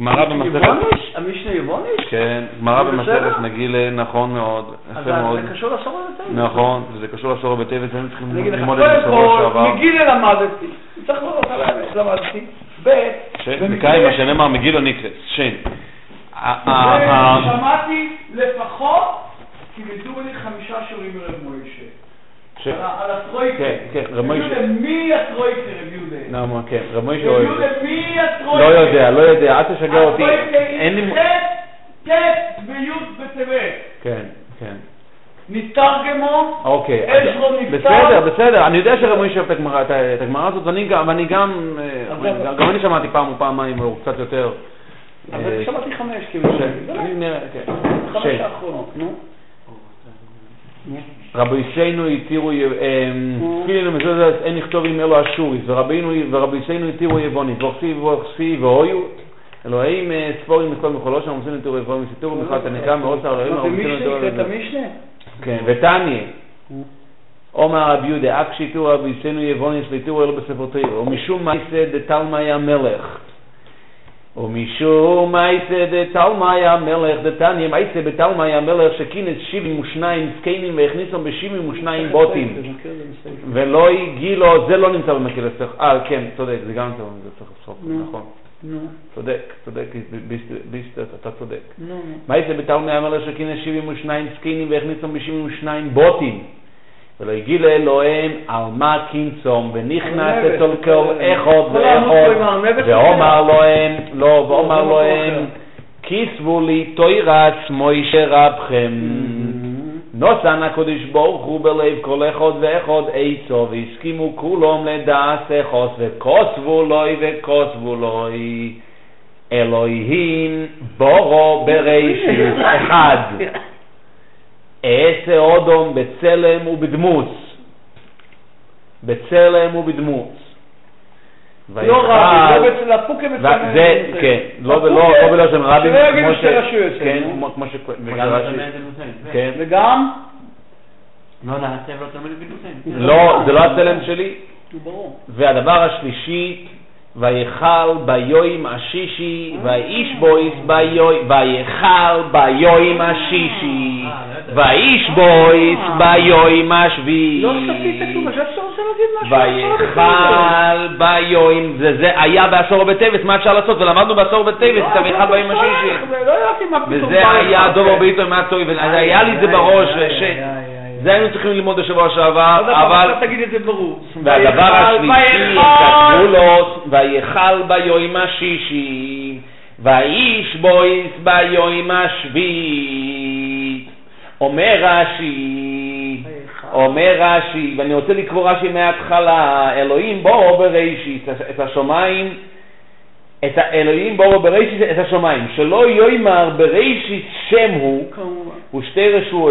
גמרא במסכת... יבוניש? המשנה יבוניש? כן, גמרא זה במסכת? מגילה, נכון מאוד, אז יפה מאוד. זה קשור לסורו לטבע. נכון, וזה קשור לסורו בטבת, היינו צריכים ללמוד את זה בשבוע שעבר. מגילה למדתי. צריך לראות על האמת, למדתי. ב', נקרא מה שנאמר מגילו נקרס, שן. שמעתי לפחות, כי לימדו לי חמישה שיעורים מרב מוישה. על ה- על הטרויקה. כן, כן, רב מוישה. מי הטרויקה יהודה? למה, כן, רב מוישה אוהב הטרויקה? לא יודע, לא יודע, אל תשגע אותי. אין לי... ט', ט' וי' בטבת. כן, כן. נתרגמו, אוקיי, עזרא אז- נפטר. בסדר, בסדר, אני יודע שרב מוישה את הגמרא- הזאת, ואני גם, אה, אז גם- אני שמעתי פעם או פעמיים, או קצת יותר. אבל אה, שמעתי חמש, כאילו. אני נראה, כן. חמש האחרונות, נו. רבינו התירו, תפילין ומזוזת אין לכתוב עם אלו אשוריס, ורבינו התירו יבונית, ואוכסי ואוכסי ואויו, אלוהים אה, ספורים מכל מחולו שם, עושים לתירו יבונית, סיתורו בכלל תנקה מאוד שר אלוהים, מה, עושים? לתירו. מישנה? כן, ותניא, עומר רבי יהודה, אק שיתור רבינו יבונית, ליתורו אלו בספר תירו, ומשום מייסא דתלמי המלך. ומשום מייסא דתלמי המלך, דתניא מייסא בתלמי המלך שכינס שבעים ושניים זקנים והכניסם בשבעים ושניים בוטים. ולא הגילו, זה לא נמצא במקהלת סך, אה כן, צודק, זה גם נמצא במקהלת סך הסוף, נו. נכון, צודק, צודק, אתה צודק. יצא בתלמי המלך שכינס שבעים ושניים זקנים והכניסם בשבעים ושניים בוטים? ולא הגיל אלוהים על מה קינצום ונכנס אצל כל. אחד ואחד ואומר להם, לא, זה ואומר מקום להם. כיסבו לי תוירס מוישה רבכם. נוסן הקדוש ברוך הוא בלב כל אחד ואחד עצו והסכימו כולם לדעת אחוס וכוסבו לוי וכוסבו לוי אלוהים בורו ברישיס אחד אעשה אודום בצלם ובדמוס בצלם ובדמוס לא רבי, לא אצל הפוקה בצלם. זה, כן, לא לא לא רבים, שלא יגידו כמו רשויות, כן, נו. כמו- כמו ש... וגם שרש"י- תלמד אלוהים. כן. וגם? לא נעשה ולא תלמד אלוהים. לא, זה לא הצלם שלי. והדבר השלישי, ויכל ביום השישי, ואיש בויס ביום, ויכל ביום השישי, ואיש בויס ביום השביעי. לא ספית כלום, חשבתי שאתה רוצה להגיד משהו. ויכל ביום, זה זה היה בעשור בטבת, מה אפשר לעשות? ולמדנו בעשור בטבת את הויכל ביום השישי. לא פתאום. וזה היה. דובר בעיתו מה טוב, והיה לי את זה בראש, זה היינו צריכים ללמוד בשבוע שעבר, אבל... עכשיו תגיד את זה ברור. והדבר השלישי. כתבו לו, ויכל ביום השישי, ואיש בויס ביום השביעי. אומר רש"י, אומר רש"י, ואני רוצה לקרוא רש"י מההתחלה, אלוהים בואו בראשית, את השמיים, את האלוהים בואו בראשית את השמיים, שלא יאמר בראשית שם הוא. ושתי רשו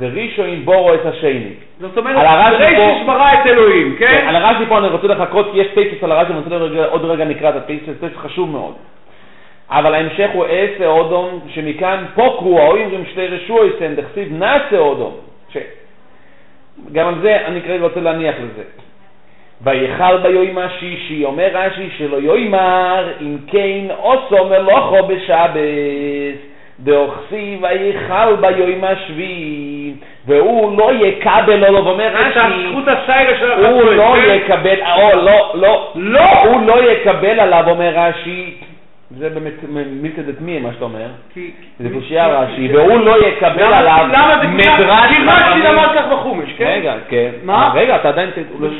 עשה, וראשון בורו את השני. זאת אומרת, על הרש"י בראשית פה- ברא את אלוהים, כן, כן? על הרש"י פה אני רוצה לחכות, כי יש טייסס על הרש"י, אני רוצה עוד רגע נקרא את הטייסס, טייסס חשוב מאוד. אבל ההמשך הוא אעשה אודום, שמכאן פוקרו, האוימרים שתי רשו יסן, דכסיב נעשה אודום. גם על זה אני כרגע רוצה להניח לזה. ויכל ביום השישי, אומר רש"י שלא יאמר אם כן עושו מלוכו בשבס, דאוכסי ויכל ביום השביעי, והוא לא יקבל עליו, אומר את רש"י, הוא לא כן? יקבל, או לא, לא, לא! הוא לא יקבל עליו, אומר רש"י, זה באמת מילתא דתמי מה שאתה אומר, זה קושייה רש"י, והוא לא יקבל עליו מדרש רש"י. למד כך בחומש, כן? רגע, כן. רגע, אתה עדיין...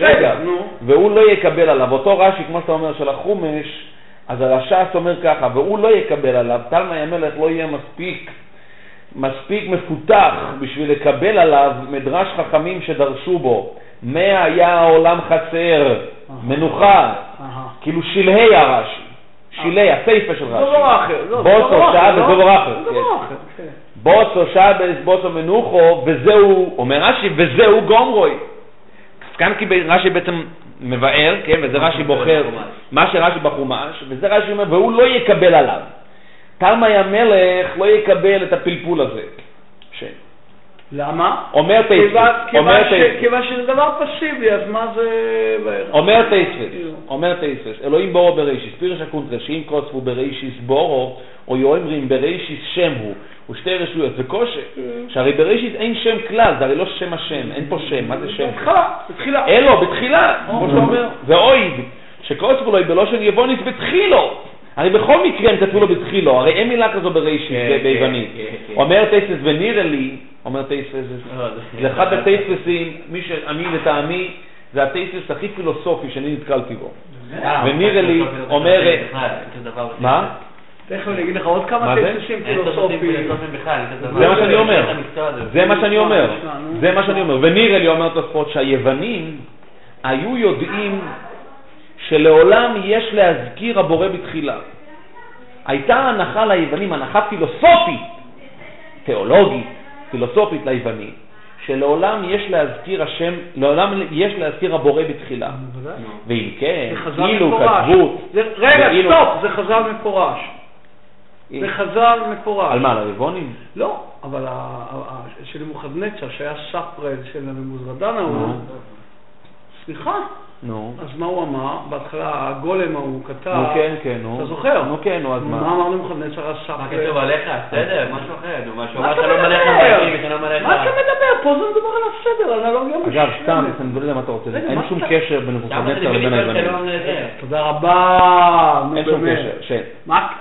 רגע. והוא לא יקבל עליו. אותו רש"י, כמו שאתה אומר, של החומש, אז הרש"ס אומר ככה, והוא לא יקבל עליו, תלמי המלך לא יהיה מספיק, מספיק מפותח בשביל לקבל עליו מדרש חכמים שדרשו בו. מה היה העולם חסר? מנוחה. כאילו שלהי הרש"י. שלהי, הסיפה של רש"י. אחר. לא, זה בוסו, דבר שעה אחר? ודובר אחר, כן. כן. בוסו שבס, בוסו מנוחו, וזהו, אומר רש"י, וזהו גומרוי. כאן כי רש"י בעצם מבאר, כן, וזה רש"י בוחר, מה שרש"י בחומש, וזה רש"י אומר, והוא לא יקבל עליו. תלמי המלך לא יקבל את הפלפול הזה. ש... למה? אומר אומר כיוון שזה דבר פסיבי, אז מה זה... אומר טייספס, אומר טייספס, אלוהים בורו בראשיס, פירש הקונטרס, שאם קוצבו בראשיס בורו, או יאמרים בראשיס שם הוא, ושתי רשויות, זה קושי, שהרי בראשיס אין שם כלל, זה הרי לא שם השם, אין פה שם, מה זה שם? בהתחלה, בתחילה. אלו, בתחילה, כמו שאתה אומר, ואויד, שקוצבו לו בלושן יבוניס בתחילו. הרי בכל מקרה הם כתבו לו בתחילו, הרי אין מילה כזו בראשית, כן, ב- ביוונית. כן, כן. אומר טייסס ונראה לי, אומר טייסס, לא, זה- זה אחד הטייססים, מי שאני לטעמי, זה הטייסס הכי פילוסופי שאני נתקלתי בו. אה, ונראה לי, לא אומר-. מה? תכף אני אגיד לך עוד כמה תוספים פילוסופיים. זה מה שאני אומר. זה מה שאני אומר. זה מה שאני אומר. ונראה לי, אומר תוספות, שהיוונים היו יודעים שלעולם יש להזכיר הבורא בתחילה. הייתה הנחה ליוונים, הנחה פילוסופית, תיאולוגית, פילוסופית ליוונים, שלעולם יש להזכיר השם, לעולם יש להזכיר הבורא בתחילה. ואם כן, זה חז"ל אילו מפורש. כתבו... זה- רגע, סטופ, זה חז"ל מפורש. זה חז"ל מפורש. על מה, על היוונים? לא, אבל של נבוכדנצר, שהיה ספרד של הנבוזרדן ההוא, נו. סליחה, נו. אז מה הוא אמר? בהתחלה הגולם ההוא כתב, נו כן, כן, נו. אתה זוכר? נו כן, נו, אז מה מה? אמר נבוכדנצר על מה? כתוב עליך? בסדר, משהו אחר. נו, מה אתה שלום עליך. מה אתה מדבר? פה זה מדובר על הסדר, על אנלוגיה אגב. סתם, אני לא יודע מה אתה רוצה, אין מה שום קשר בין נבוכדנצר לבין היוונים. תודה רבה, אין שום. קשר,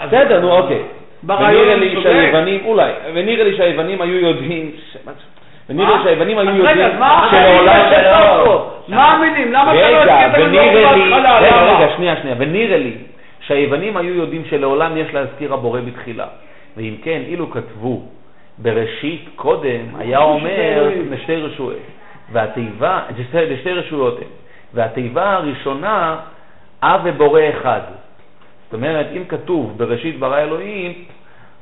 בסדר, נו אוקיי. ברעיון ונראה לי. שהיוונים, אולי, ונראה לי שהיוונים היו יודעים, מה? ונראה לי שהיוונים היו יודעים שלעולם... פה? מה המילים? למה אתה לא הזכיר את לי, בהתחלה? רגע? רגע, שנייה, שנייה, ונראה לי שהיוונים היו יודעים שלעולם יש להזכיר הבורא בתחילה. ואם כן, אילו כתבו בראשית קודם, היה אומר. לשתי רשויות, והתיבה, לשתי- לשתי רשויות, והתיבה הראשונה, אב ובורא אחד. זאת אומרת, אם כתוב בראשית ברא אלוהים,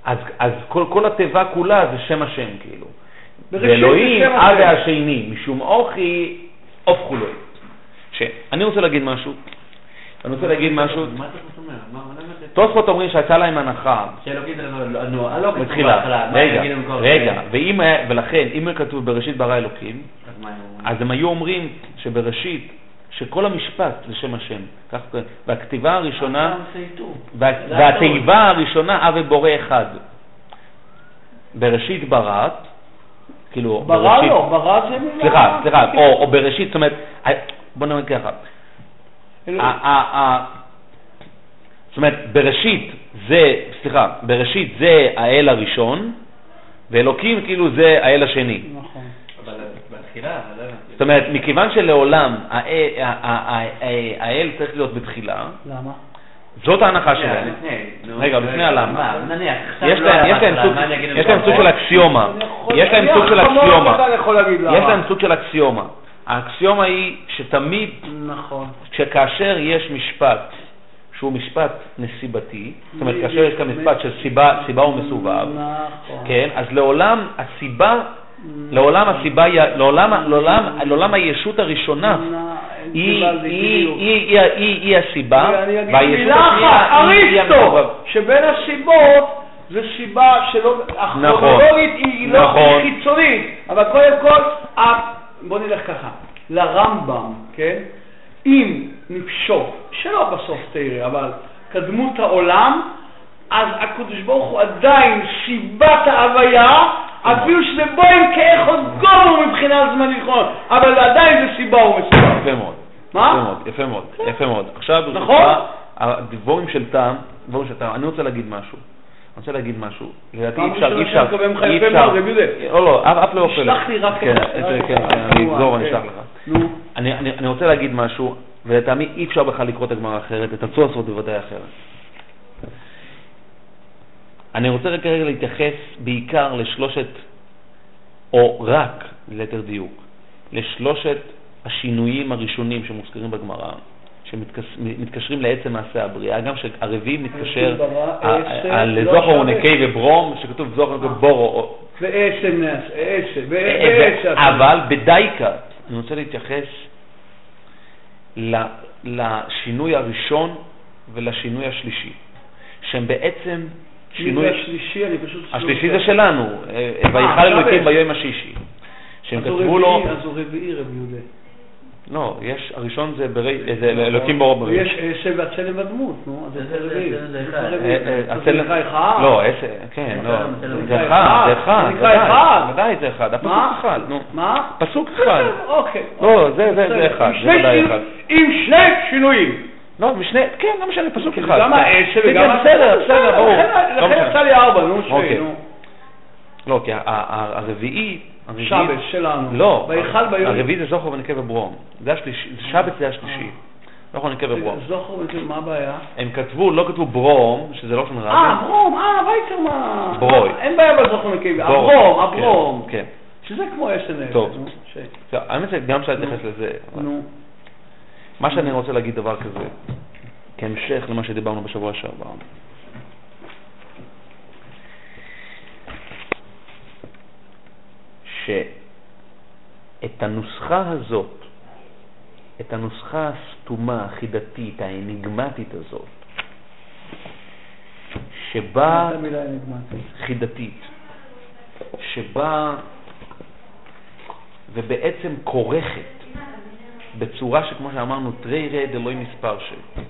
אז, אז כל, כל התיבה כולה זה שם השם, כאילו. ואלוהים, השם. והשני, משום אוכי, אוף כולוי. שאני רוצה להגיד משהו, אני רוצה להגיד משהו, תוספות אומרים שהייתה להם הנחה. שאלוהים זה לא- לא- בתחילה, רגע, רגע, ולכן, אם כתוב בראשית ברא אלוקים, אז הם היו אומרים שבראשית, שכל המשפט זה שם השם, כך, והכתיבה הראשונה, זה והתיבה הראשונה, אב ובורא אחד. בראשית בראת, כאילו, ברא בראשית, לא, ברא זה מילה... סליחה, סליחה, או, או בראשית, זאת אומרת, בוא נאמר ככה, זאת אומרת, בראשית זה, סליחה, בראשית זה האל הראשון, ואלוקים כאילו זה האל השני. נכון. אבל בתחילה. זאת אומרת, מכיוון שלעולם האל צריך להיות בתחילה, למה? זאת ההנחה שלהם. רגע, לפני הלמה. יש להם, סוג? של אקסיומה, יש להם סוג של אקסיומה. יש להם סוג של אקסיומה. האקסיומה היא שתמיד, נכון. שכאשר יש משפט שהוא משפט נסיבתי, זאת אומרת, כאשר יש כאן משפט של סיבה, סיבה ומסובב, נכון. כן, אז לעולם הסיבה, לעולם הסיבה, היא- לעולם, לעולם, לעולם הישות הראשונה, היא, היא, היא, היא, היא, היא הסיבה, והישות השנייה היא-. אריסטו, שבין הסיבות זה סיבה שלא, הכרונולוגית היא לא נכון. חיצונית, אבל קודם כל, בוא נלך ככה, לרמב"ם, כן? אם נפשוט, שלא בסוף תראה, אבל קדמות העולם, אז הקדוש ברוך הוא עדיין סיבת ההוויה, אפילו שזה בוהם כאחוז גומו מבחינה זמנית, נכון, אבל עדיין זה סיבה ומסובב. יפה מאוד. מה? יפה מאוד, יפה מאוד, יפה מאוד. עכשיו, נכון? הדבורים של טעם, דבורים של טעם, אני רוצה להגיד משהו. אני רוצה להגיד משהו. לדעתי אי אפשר, אי אפשר, אי אפשר. לא, לא, אף לא יופי. שלח לי רק כן, כן, אחד. אני אגזור ואני כן. אשלח לך. נו. אני, אני, אני רוצה להגיד משהו, ולטעמי אי אפשר בכלל לקרוא את הגמרא אחרת, את הצוסות בוודאי אחרת. אני רוצה רק רגע להתייחס בעיקר לשלושת, או רק, ליתר דיוק, לשלושת השינויים הראשונים שמוזכרים בגמרא, שמתקשרים לעצם מעשה הבריאה, גם שהרביעי מתקשר לא לזוכר שווה. ונקי וברום, שכתוב זוכר ובורו, ועשם נס, עשם, אה, ועשם. אבל בדייקה, אני רוצה להתייחס לשינוי הראשון ולשינוי השלישי, שהם בעצם שינוי... זה השלישי? אני פשוט... השלישי זה שלנו, אה, ויכל אה, אלוקים ביום השישי. שהם כתבו לו, אז הוא רביעי רב יהודה. לא, יש, הראשון זה ברי- זה אלוקים באור ברי. ויש עשב והצלם והדמות, נו, אז זה- רביעי. זה- זה זה אחד. רביעי. אה, אה, אז הצלם- זה נקרא אחד. לא, עשר, כן, לא, הצלם- הצלם זה אחד, זה אחד. זה אחד. ודאי זה אחד, הפסוק מה? אחד, נו. מה? פסוק אחד. אוקיי. לא, זה- זה- זה בסדר. אחד, זה ודאי אחד. עם שני שינויים. לא, משנה, כן, לא משנה, פסוק אחד. גם כן. כן, וגם כן, בסדר, בסדר, ברור. לכן- לא. יצא לי ארבע, נו, שני, אוקיי. נו. לא, כי הרביעי, שבס שלנו. לא. הרביעי זה זוכר ונקה וברום. זה השלישי, שבת זה השלישי. זוכר ונקה וברום. זוכר, וזה- מה הבעיה? הם כתבו, לא כתבו ברום, שזה לא שם אה, רבי. ברום, אה, וייצרמן. ברוי. אין בעיה בזוכר. ברום, הברום, כן, הברום. כן. שזה כמו אס.אן.אס. טוב. האמת שגם אפשר להתייחס לזה. נו. מה שאני רוצה להגיד דבר כזה, כהמשך למה שדיברנו בשבוע שעבר. שאת הנוסחה הזאת, את הנוסחה הסתומה, החידתית, האניגמטית הזאת, שבה? חידתית, שבה ובעצם כורכת בצורה שכמו שאמרנו, תרי רד אלוהי מספר של.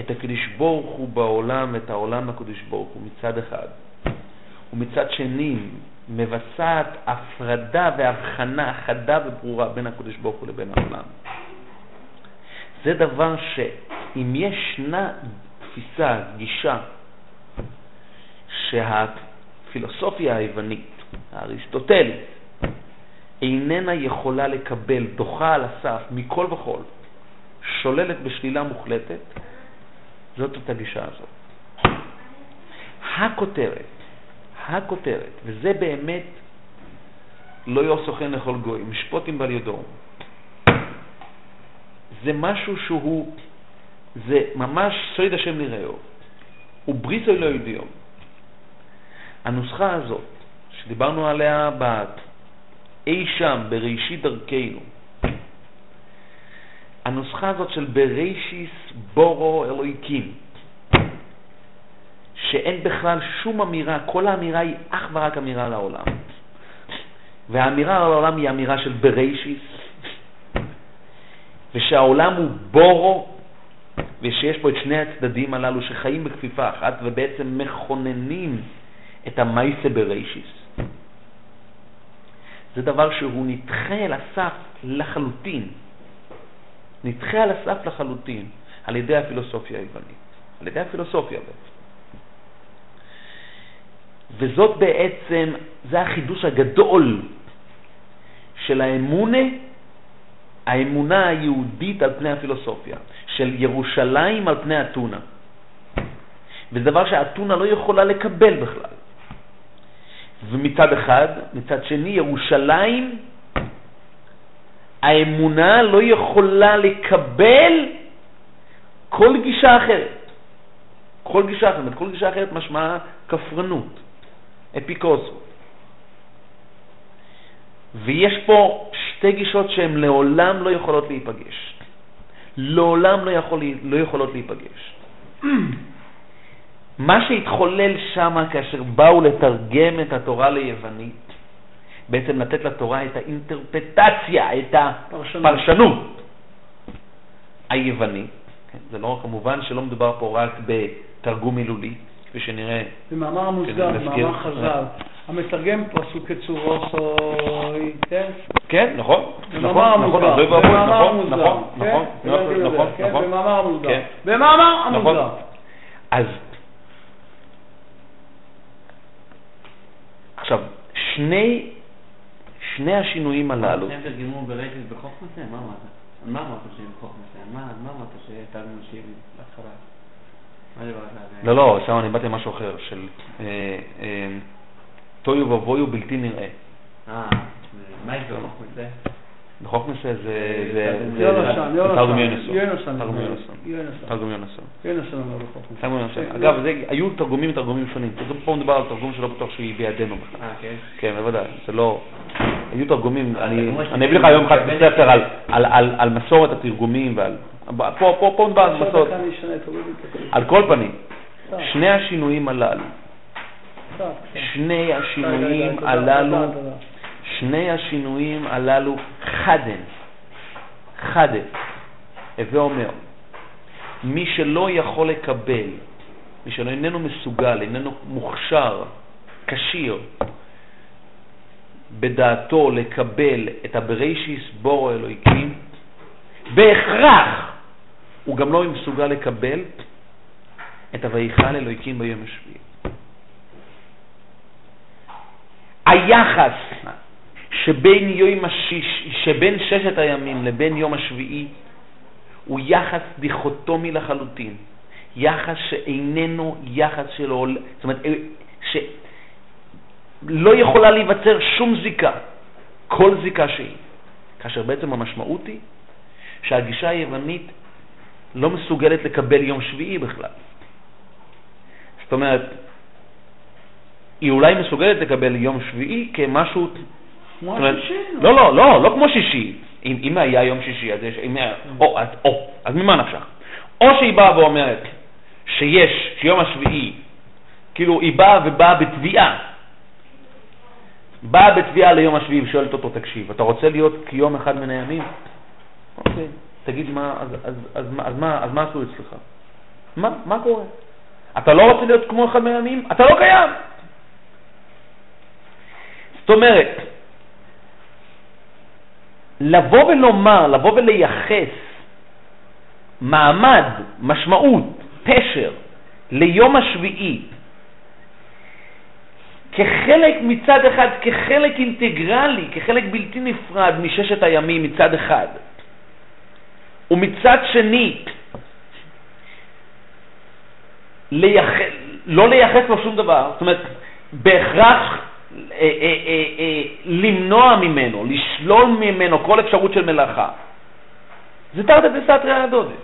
את הקדוש ברוך הוא בעולם, את העולם לקדוש ברוך הוא מצד אחד, ומצד שני מבצעת הפרדה והבחנה חדה וברורה בין הקדוש ברוך הוא לבין העולם. זה דבר שאם ישנה תפיסה, גישה, שהפילוסופיה היוונית, האריסטוטלית, איננה יכולה לקבל, דוחה על הסף מכל וכל, שוללת בשלילה מוחלטת, זאת אותה גישה הזאת. הכותרת, הכותרת, וזה באמת לא יהיה סוכן לכל גוי, משפוטים בל ידום. זה משהו שהוא, זה ממש סויד השם נראהו, ובריסו לא ידיעו. הנוסחה הזאת, שדיברנו עליה בת, אי שם, בראשית דרכנו, הנוסחה הזאת של בראשיס בורו אלוהיקים, שאין בכלל שום אמירה, כל האמירה היא אך ורק אמירה על העולם. והאמירה על העולם היא אמירה של בראשיס, ושהעולם הוא בורו, ושיש פה את שני הצדדים הללו שחיים בכפיפה אחת ובעצם מכוננים את המייסה בראשיס. זה דבר שהוא נדחה אל הסף לחלוטין. נדחה על הסף לחלוטין על ידי הפילוסופיה היוונית, על ידי הפילוסופיה. וזאת בעצם, זה החידוש הגדול של האמונה, האמונה היהודית על פני הפילוסופיה, של ירושלים על פני אתונה. וזה דבר שאתונה לא יכולה לקבל בכלל. ומצד אחד, מצד שני, ירושלים, האמונה לא יכולה לקבל כל גישה אחרת. כל גישה אחרת, כל גישה אחרת משמעה כפרנות, אפיקוסו. ויש פה שתי גישות שהן לעולם לא יכולות להיפגש. לעולם לא, יכול, לא יכולות להיפגש. מה שהתחולל שם כאשר באו לתרגם את התורה ליוונית, בעצם לתת לתורה את האינטרפטציה, את הפרשנות היוונית. כן, זה לא, כמובן שלא מדובר פה רק בתרגום מילולי, כפי שנראה. המוסגר, כן, נזכיר. במאמר חז"ל, המתרגם פסוק צורוסוי, כן? כן, נכון, נכון, במאמר נכון, המוסגר, אוי ואבוי, במאמר נכון, המוסגר, נכון, כן? נכון, הבנתי נכון, לזה, נכון, כן? נכון. במאמר המוסגר. כן. במאמר נכון. המוסגר. אז עכשיו, שני, שני השינויים הללו, הם תרגמו ברשת בחוכמתן? מה אמרת? מה אמרת שהם בחוכמתן? מה מה אמרת שהייתה בהתחלה? מה דיברת עליהם? לא, לא, שם אני באתי למשהו אחר, של אה, אה, תוהו ובוהו בלתי נראה. אה, מה יש? בחוכמסה זה... זה- זה- תרגום יונתן, יונסון. יונתן, תרגום יונסון. יונתן אומר. כן, אגב, זה- היו תרגומים תרגומים שונים. פה מדובר על תרגום שלא בטוח שהיא בידינו בכלל. אה, כן. כן, בוודאי, זה לא... היו תרגומים, אה, אני אביא לך יום אחד ספר על- מסורת התרגומים ועל... פה מדובר על מסורת. על כל פנים, שני השינויים הללו, קצת. שני השינויים הללו. שני השינויים הללו חדן, חדן, הווה אומר, מי שלא יכול לקבל, מי שלא איננו מסוגל, איננו מוכשר, כשיר, בדעתו לקבל את הבראשיס בורו אלוהיקים, בהכרח הוא גם לא מסוגל לקבל את הוויכל אלוהיקים ביום השביעי. היחס שבין, יום השיש, שבין ששת הימים לבין יום השביעי הוא יחס דיכוטומי לחלוטין, יחס שאיננו יחס של עול, זאת אומרת, שלא יכולה להיווצר שום זיקה, כל זיקה שהיא, כאשר בעצם המשמעות היא שהגישה היוונית לא מסוגלת לקבל יום שביעי בכלל. זאת אומרת, היא אולי מסוגלת לקבל יום שביעי כמשהו... כמו השישי. לא, לא, לא, לא כמו שישי. אם, אם היה יום שישי, אז יש... אם היה, או, אז, או, אז ממה נפשך? או שהיא באה ואומרת שיש, שיום השביעי, כאילו היא באה ובאה בתביעה. באה בתביעה ליום השביעי ושואלת אותו, תקשיב, אתה רוצה להיות כיום אחד מן הימים? אוקיי, תגיד מה, אז, אז, אז, אז, מה, אז מה עשו אצלך? מה, מה קורה? אתה לא רוצה להיות כמו אחד מהימים? אתה לא קיים. זאת אומרת, לבוא ולומר, לבוא ולייחס מעמד, משמעות, פשר ליום השביעי כחלק מצד אחד, כחלק אינטגרלי, כחלק בלתי נפרד מששת הימים מצד אחד, ומצד שני, לייח... לא לייחס לו שום דבר, זאת אומרת, בהכרח למנוע ממנו, לשלול ממנו כל אפשרות של מלאכה. זה תרתי דסתרי הדודה.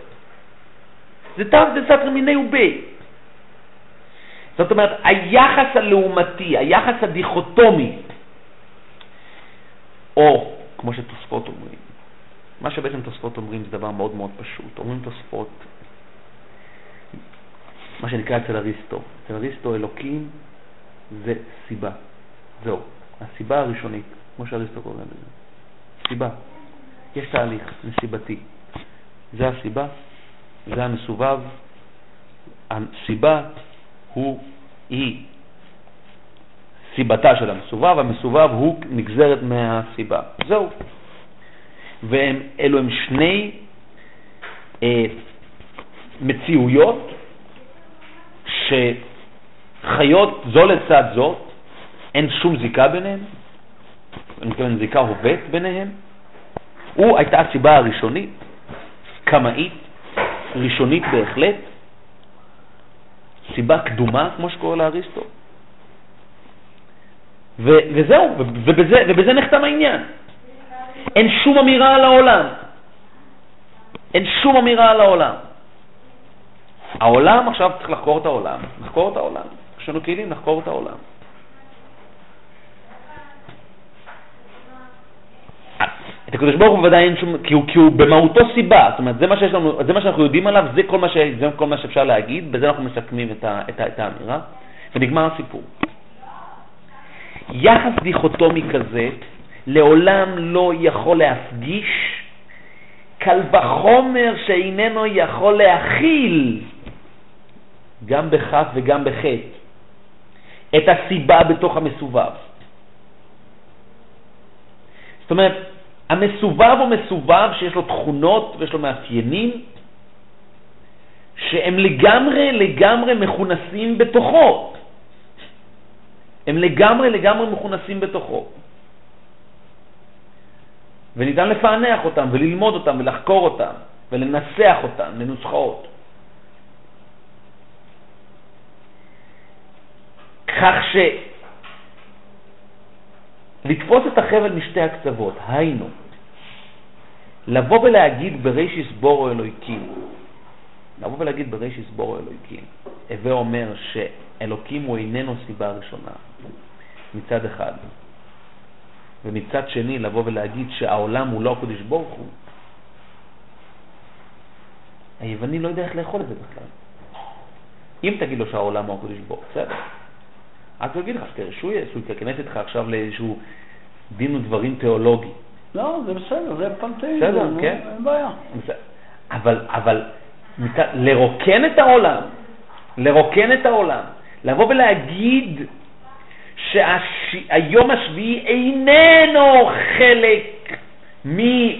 זה תרתי דסתרי מיני ובי. זאת אומרת, היחס הלעומתי, היחס הדיכוטומי, או, כמו שתוספות אומרים, מה שבעצם תוספות אומרים זה דבר מאוד מאוד פשוט. אומרים תוספות, מה שנקרא אצל אריסטו. אצל אריסטו אלוקים זה סיבה. זהו, הסיבה הראשונית, כמו שאריסטו קורא לזה. סיבה. יש תהליך נסיבתי. זה הסיבה, זה המסובב. הסיבה הוא, היא סיבתה של המסובב, המסובב הוא נגזרת מהסיבה. זהו. ואלו הם שני אה, מציאויות שחיות זו לצד זאת, אין שום זיקה ביניהם, אני מתכוון זיקה הובאת ביניהם. הוא הייתה הסיבה הראשונית, קמאית, ראשונית בהחלט, סיבה קדומה, כמו שקורא לאריסטו. ו- וזהו, ובזה, ובזה נחתם העניין. אין שום אמירה על העולם. אין שום אמירה על העולם. העולם, עכשיו צריך לחקור את העולם, לחקור את העולם. יש לנו כלים לחקור את העולם. את הקדוש ברוך הוא בוודאי אין שום, כי הוא, כי הוא במהותו סיבה, זאת אומרת, זה מה, שיש לנו, זה מה שאנחנו יודעים עליו, זה כל מה, ש, זה כל מה שאפשר להגיד, בזה אנחנו מסכמים את, ה, את, ה, את האמירה, ונגמר הסיפור. יחס דיכוטומי כזה לעולם לא יכול להפגיש, קל וחומר שאיננו יכול להכיל, גם בכף וגם בחטא, את הסיבה בתוך המסובב. זאת אומרת, המסובב הוא מסובב שיש לו תכונות ויש לו מאפיינים שהם לגמרי לגמרי מכונסים בתוכו. הם לגמרי לגמרי מכונסים בתוכו. וניתן לפענח אותם וללמוד אותם ולחקור אותם ולנסח אותם לנוסחאות. כך ש... לתפוס את החבל משתי הקצוות, היינו, לבוא ולהגיד ברישיס בורו אלוהיקים, לבוא ולהגיד ברישיס בורו אלוהיקים, הווה אומר שאלוקים הוא איננו סיבה ראשונה, מצד אחד, ומצד שני לבוא ולהגיד שהעולם הוא לא הקדוש ברוך הוא, היווני לא יודע איך לאכול את זה בכלל. אם תגיד לו שהעולם הוא הקדוש ברוך בסדר. אז הוא יגיד לך, תראה, שהוא יכנס איתך עכשיו לאיזשהו דין ודברים תיאולוגי. לא, זה בסדר, זה פנתאיזם. בסדר, כן. אין בעיה. אבל, אבל לרוקן את העולם, לרוקן את העולם, לבוא ולהגיד שהיום השביעי איננו חלק מ-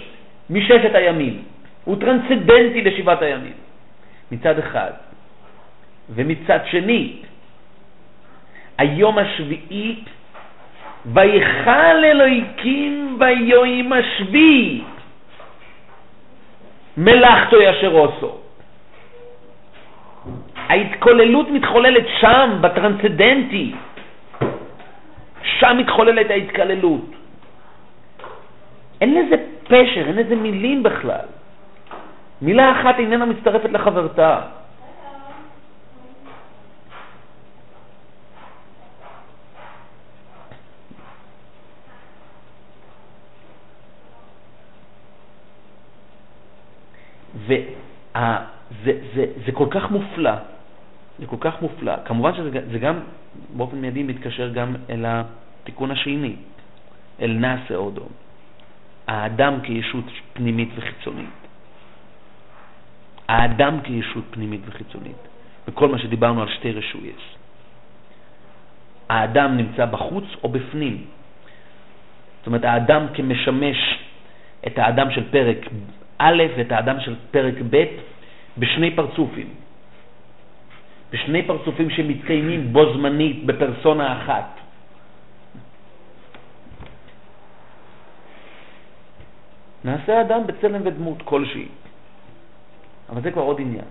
מששת הימים, הוא טרנסצדנטי לשבעת הימים, מצד אחד. ומצד שני, היום השביעי, ויכל אלוהיקים ביום השביעי, מלאכתו אשר עושו. ההתכוללות מתחוללת שם, בטרנסצדנטי. שם מתחוללת ההתקללות. אין לזה פשר, אין לזה מילים בכלל. מילה אחת איננה מצטרפת לחברתה. וזה זה, זה כל כך מופלא, זה כל כך מופלא. כמובן שזה זה גם באופן מיידי מתקשר גם אל התיקון השני, אל נאסה אודום, האדם כישות פנימית וחיצונית. האדם כישות פנימית וחיצונית, וכל מה שדיברנו על שתי רשויות. האדם נמצא בחוץ או בפנים. זאת אומרת, האדם כמשמש את האדם של פרק א' ואת האדם של פרק ב' בשני פרצופים. בשני פרצופים שמתקיימים בו זמנית בפרסונה אחת. נעשה אדם בצלם ודמות כלשהי. אבל זה כבר עוד עניין.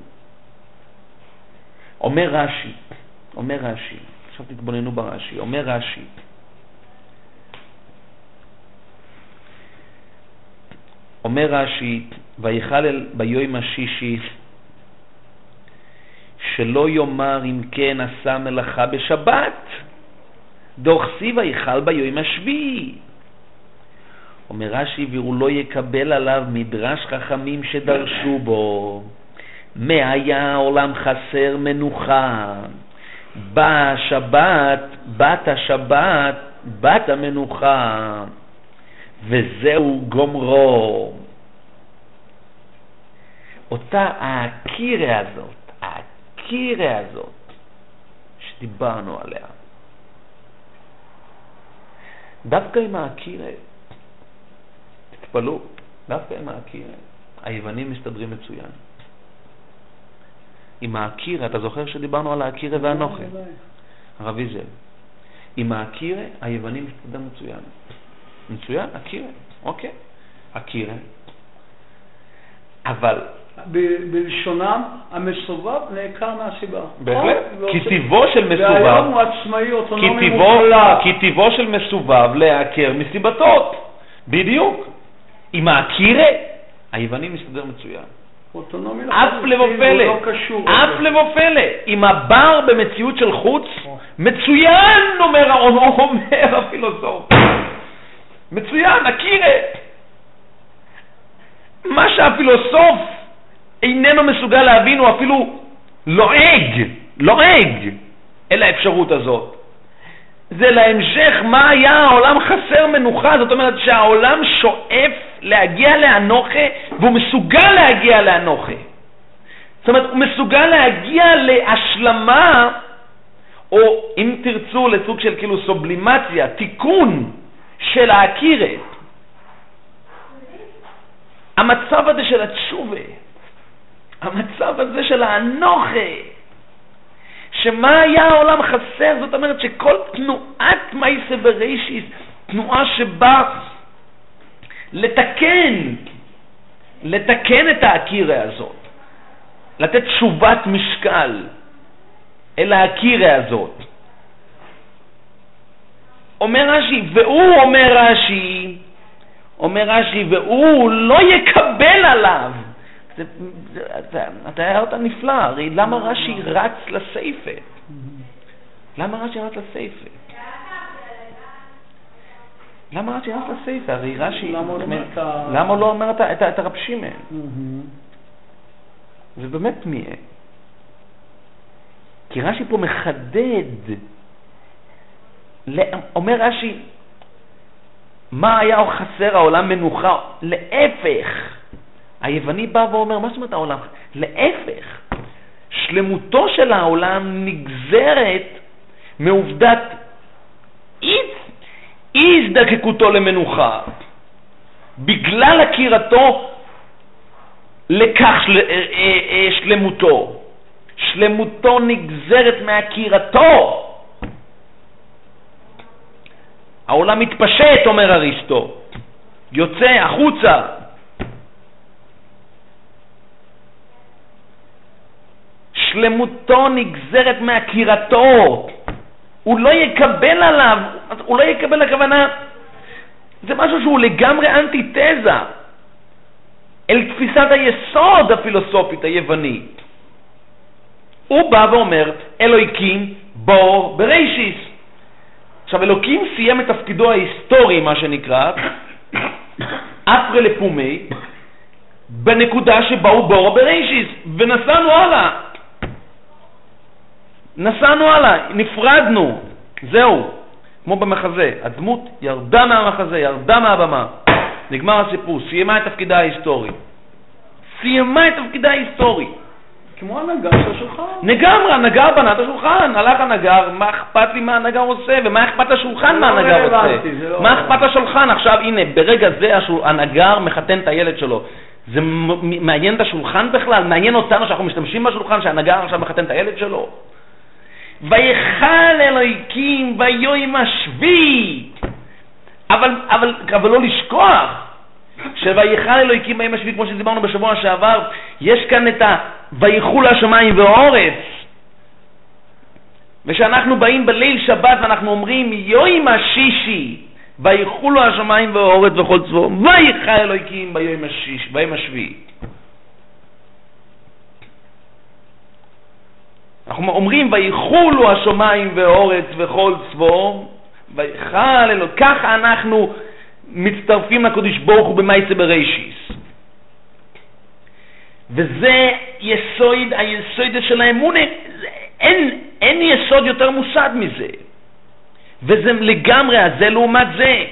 אומר רש"י, אומר רש"י, עכשיו תתבוננו ברש"י, אומר רש"י, אומר רש"י, ויכל ביום השישי, שלא יאמר אם כן עשה מלאכה בשבת, דוכסי ויכל ביום השביעי. אומר רש"י, והוא לא יקבל עליו מדרש חכמים שדרשו בו. מה היה העולם חסר מנוחה? באה השבת, בת השבת, בת המנוחה, וזהו גומרו. אותה הקירה הזאת, הקירה הזאת, שדיברנו עליה, דווקא עם הקירה, תתפלאו, דווקא עם הקירה, היוונים מסתדרים מצוין. עם האקירה, אתה זוכר שדיברנו על האקירה והנוכל? הרב ויזל. עם האקירה, היוונים מסתדר מצוין. מצוין, אקירה, אוקיי. אקירה. אבל... בלשונם, המסובב נעקר מהסיבה. בהחלט. נכון? כי טיבו של מסובב... והיום הוא עצמאי, אוטונומי מוחלט. כי טיבו של מסובב להיעקר מסיבתות. בדיוק. עם האקירה, היוונים מסתדר מצוין. אוטונומי אף לחלוטין, לבו הוא פלא, לא. אף לבו פלא, עם הבר במציאות של חוץ, מצוין, אומר, אומר הפילוסוף. מצוין, הכירה. מה שהפילוסוף איננו מסוגל להבין, הוא אפילו לועג, לועג אל האפשרות הזאת. זה להמשך מה היה העולם חסר מנוחה, זאת אומרת שהעולם שואף להגיע לאנוכה והוא מסוגל להגיע לאנוכה. זאת אומרת, הוא מסוגל להגיע להשלמה, או אם תרצו לסוג של כאילו סובלימציה, תיקון של האקירת. המצב הזה של התשובה, המצב הזה של האנוכה, שמה היה העולם חסר? זאת אומרת שכל תנועת מייסה בראשיס, תנועה שבאה לתקן, לתקן את האקירה הזאת, לתת תשובת משקל אל האקירה הזאת. אומר רש"י, והוא אומר רש"י, אומר רש"י, והוא לא יקבל עליו. זה, זה, אתה, אתה הערת נפלא, הרי למה רש"י רץ לסייפה? למה רש"י רץ לסייפה? למה רש"י רץ לסייפה? הרי רש"י... למה הוא לא אומר את לא אומר את הרב? מהמם. זה באמת מי? כי רש"י פה מחדד, אומר רש"י, מה היה חסר העולם מנוחה? להפך. היווני בא ואומר, מה זאת אומרת העולם? להפך. שלמותו של העולם נגזרת מעובדת אי הזדקקותו למנוחה. בגלל הכירתו לכך של, אה, אה, אה, שלמותו. שלמותו נגזרת מהכירתו. העולם מתפשט, אומר אריסטו, יוצא החוצה. שלמותו נגזרת מהכירתו. הוא לא יקבל עליו, הוא לא יקבל הכוונה, זה משהו שהוא לגמרי אנטיתזה אל תפיסת היסוד הפילוסופית היוונית. הוא בא ואומר, אלוהיקים בור ברישיס. עכשיו, אלוקים סיים את תפקידו ההיסטורי, מה שנקרא, אפרה לפומי, בנקודה שבה הוא בורו ברישיס, ונסענו הלאה. נסענו הלאה, נפרדנו, זהו, כמו במחזה. הדמות ירדה מהמחזה, ירדה מהבמה. נגמר הסיפור, סיימה את תפקידה ההיסטורי. סיימה את תפקידה ההיסטורי. כמו הנגר של השולחן. לגמרי, הנגר בנה את השולחן, הלך הנגר, מה אכפת לי מה הנגר עושה, ומה אכפת לשולחן מה לא הנגר עושה? רלוונטי, זה לא- מה אכפת לשולחן? עכשיו, הנה, ברגע זה הנגר מחתן את הילד שלו. זה מעניין את השולחן בכלל? מעניין אותנו שאנחנו משתמשים בשולחן, שהנגר עכשיו מחתן את הילד שלו? ויכל אלוהיקים ויום השביעי. אבל, אבל, אבל לא לשכוח שויכל אלוהיקים ביום השביעי, כמו שדיברנו בשבוע שעבר, יש כאן את ה... ויחול השמיים ואורץ. ושאנחנו באים בליל שבת ואנחנו אומרים יום השישי, ויחולו השמיים ואורץ וכל צבאו, ויכל אלוהיקים ביום השישי, ביום השביעי. אנחנו אומרים ויחולו השמיים ואורץ וכל צבאו, ויכל אלוהים, ככה אנחנו מצטרפים לקדוש ברוך הוא במאיסה בראשיס. וזה יסוד, היסוד של האמונה, אין, אין יסוד יותר מוסד מזה. וזה לגמרי, זה לעומת זה.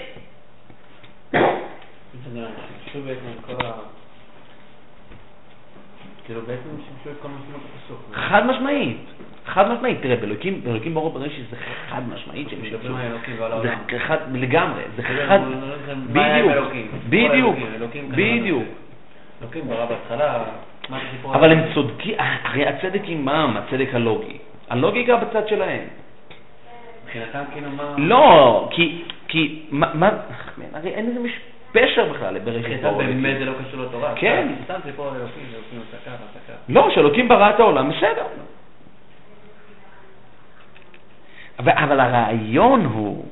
כאילו בעצם שימשו את כל מה בסוף. חד משמעית, חד משמעית. תראה, באלוקים, באלוקים ברור בראשית זה חד משמעית שהם מדברים. על אלוקים ועל זה. חד, לגמרי, זה חד, בדיוק, בדיוק, בדיוק. אלוקים ברא בהתחלה? אבל הם? צודקים, הרי הצדק עמם, הצדק הלוגי. הלוגיקה בצד שלהם. מבחינתם כאילו מה... לא, כי, כי, מה, מה, הרי אין לזה מש- פשר בכלל לבראשית מבחינתם ברור. באמת זה לא קשור לתורה. כן. סתם סיפור על אלוקים, אלוקים עשה ככה, ככה. לא, שאלוקים ברא את העולם, בסדר. אבל, הרעיון הוא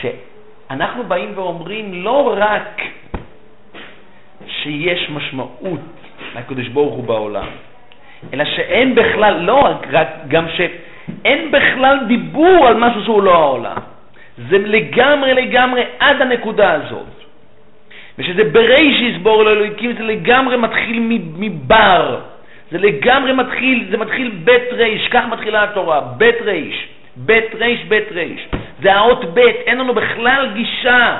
שאנחנו באים ואומרים לא רק שיש משמעות לקדוש ברוך הוא בעולם, אלא שאין בכלל, לא רק גם שאין בכלל דיבור על משהו שהוא לא העולם. זה לגמרי לגמרי עד הנקודה הזאת. ושזה ברישיס בור לאלוהיקים זה לגמרי מתחיל מבר. זה לגמרי מתחיל, זה מתחיל בית ריש, כך מתחילה התורה, בית ריש, בית ריש, בית ריש. זה האות בית, אין לנו בכלל גישה.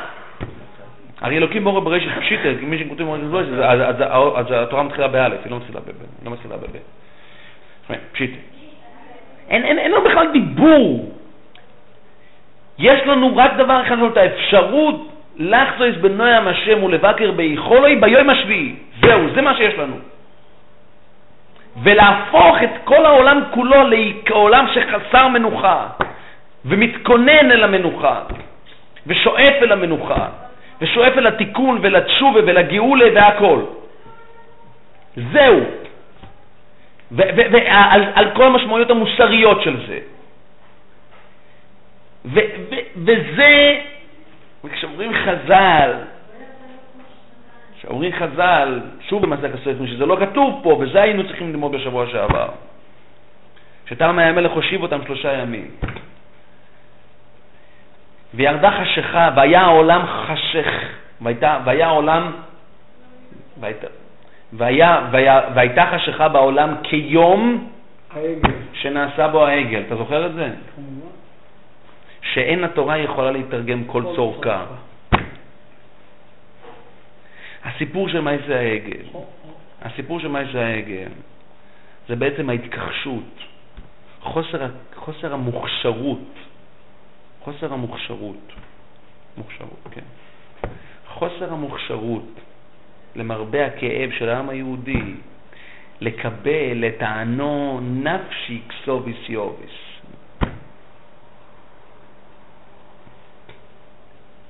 הרי אלוקים בורא בריש פשיטה, מי שכותב בריש בריש, אז, אז, התורה מתחילה באלף, היא לא מתחילה בב, היא לא מתחילה בב. פשיטה. אין, אין, אין לנו בכלל דיבור. יש לנו רק דבר אחד, זאת האפשרות לחזויס בנועם השם ולבקר ביכולוי ביום השביעי. זהו, זה מה שיש לנו. ולהפוך את כל העולם כולו לעולם שחסר מנוחה, ומתכונן אל המנוחה, ושואף אל המנוחה, ושואף אל התיקון ולתשובה ולגאולה והכל. זהו. ועל על כל המשמעויות המוסריות של זה. וזה, וכשאומרים חז"ל, כשאומרים חז"ל, שוב במסק הספר, שזה לא כתוב פה, וזה היינו צריכים ללמוד בשבוע שעבר, שתרמי המלך הושיב אותם שלושה ימים. וירדה חשיכה, והיה העולם חשך, והייתה, והיה העולם, והייתה, והיה, והיה, והייתה חשיכה בעולם כיום העגל. שנעשה בו העגל. אתה זוכר את זה? כמובן. שאין התורה יכולה להתרגם כל צורכה. הסיפור של מייסה העגל, הסיפור של מייסה העגל, זה בעצם ההתכחשות, חוסר, חוסר המוכשרות, חוסר המוכשרות, מוכשרות, כן. חוסר המוכשרות, למרבה הכאב של העם היהודי, לקבל את הענו נפשי קסוביס יוביס.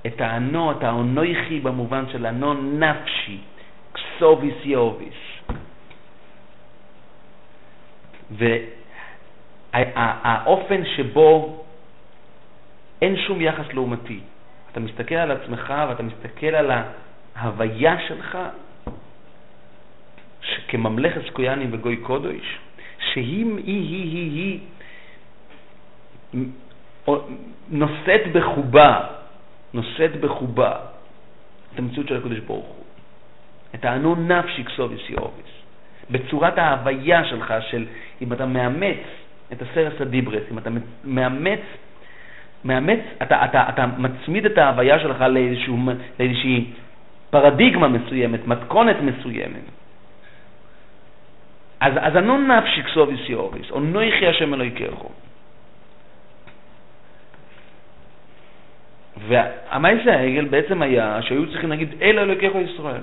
את הענו, את האונויכי במובן של ענו נפשי, קסוביס יוביס. והאופן שבו אין שום יחס לעומתי. אתה מסתכל על עצמך ואתה מסתכל על ההוויה שלך כממלכת סקויאנים וגוי קודש, שהיא היא היא היא היא נושאת בחובה, נושאת בחובה את המציאות של הקדוש ברוך הוא, את האנון נפשי קסוביס יאוביס, בצורת ההוויה שלך של אם אתה מאמץ את הסרס הדיברס, אם אתה מאמץ מאמץ, אתה, אתה, אתה מצמיד את ההוויה שלך לאיזשהו, לאיזושהי פרדיגמה מסוימת, מתכונת מסוימת. אז, אז הנון נפשי כסוביס יוריס, או נויכי השם אלוהיכךו. והמייס העגל בעצם היה שהיו צריכים להגיד אל אלוהיכךו ישראל.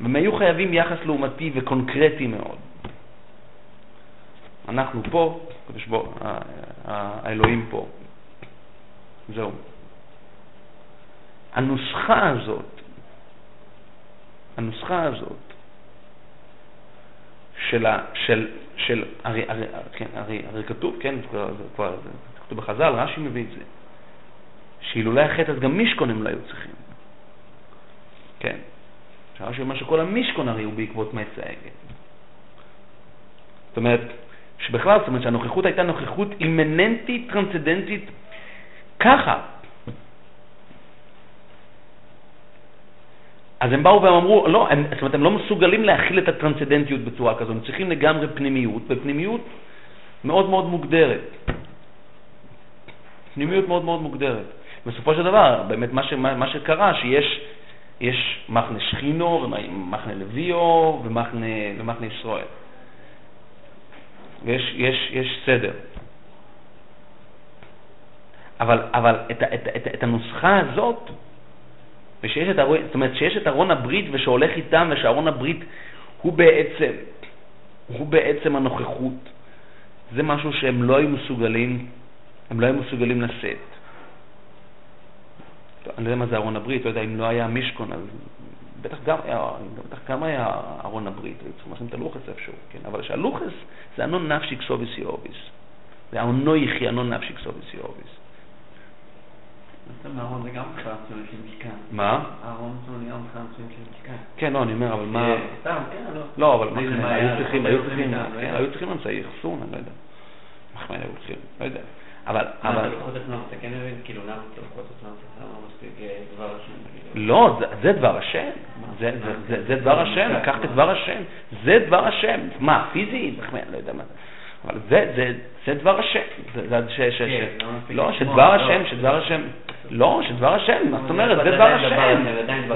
והם היו חייבים יחס לעומתי וקונקרטי מאוד. אנחנו פה, האלוהים פה. זהו. הנוסחה הזאת, הנוסחה הזאת, של, ה, של, של הרי, הרי, כן, הרי, הרי כתוב, כן, כבר, כבר כתוב בחז"ל, רש"י מביא את זה, שאילולא החטא אז גם מישכון הם לא היו צריכים. כן. רש"י אומר שכל המישכון הרי הוא בעקבות מעץ העגל. זאת אומרת, שבכלל, זאת אומרת שהנוכחות הייתה נוכחות אימננטית, טרנסצדנטית, ככה. אז הם באו והם אמרו, לא, הם, זאת אומרת, הם לא מסוגלים להכיל את הטרנסצדנטיות בצורה כזו, הם צריכים לגמרי פנימיות, ופנימיות מאוד מאוד מוגדרת. פנימיות מאוד מאוד מוגדרת. בסופו של דבר, באמת מה, ש, מה, מה שקרה, שיש יש מחנה שכינו, ומחנה לוויו, ומחנה, ומחנה ישראל. ויש יש, יש סדר. אבל, אבל את, את, את, את הנוסחה הזאת, ושיש את, זאת אומרת, שיש את ארון הברית ושהולך איתם, ושארון הברית הוא בעצם, הוא בעצם הנוכחות, זה משהו שהם לא היו מסוגלים, הם לא היו מסוגלים לשאת. אני לא יודע מה זה ארון הברית, לא יודע אם לא היה מישכון, אז בטח גם היה, בטח גם היה ארון הברית, היו צריכים לשים את הלוחס איפשהו, כן? אבל שהלוחס זה אנון נפשי קסוביס יאוביס. זה האונויכי אנון נפשי קסוביס יאוביס. אהרון זה גם ציון של משכן. מה? אהרון זה גם ציון של משכן. כן, לא, אני אומר, אבל מה... סתם, כן, לא. לא, אבל היו צריכים, היו צריכים? היו צריכים אמצעי אחסון, אני לא יודע. מה היו צריכים, לא יודע. אבל, מה, אבל, כאילו, לא מספיק אה, כאילו. לא, זה- דבר השם. זה- דבר השם, לקחת את דבר השם. זה דבר השם. מה, פיזי? אני לא יודע מה זה. אבל זה, זה, זה דבר השם. לא לא, שדבר לא. השם, שדבר השם, לא, שדבר השם, מה זאת אומרת? זה דבר השם.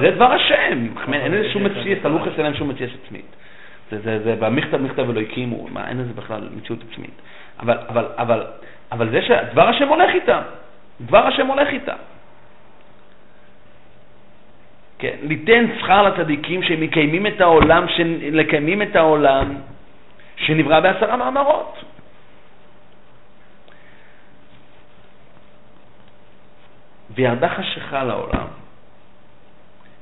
זה דבר השם. אין לזה שום מציאות, הלוחס. אין להם שום מציאות עצמית. זה, זה, זה, במכתב מכתב ולא הקימו, אין לזה בכלל מציאות עצמית. אבל, אבל, אבל, אבל זה שדבר השם הולך איתם. דבר השם הולך איתם. כן, ליתן שכר לצדיקים שמקיימים את העולם, שמקיימים את העולם שנברא בעשרה מאמרות. וירדה חשיכה לעולם.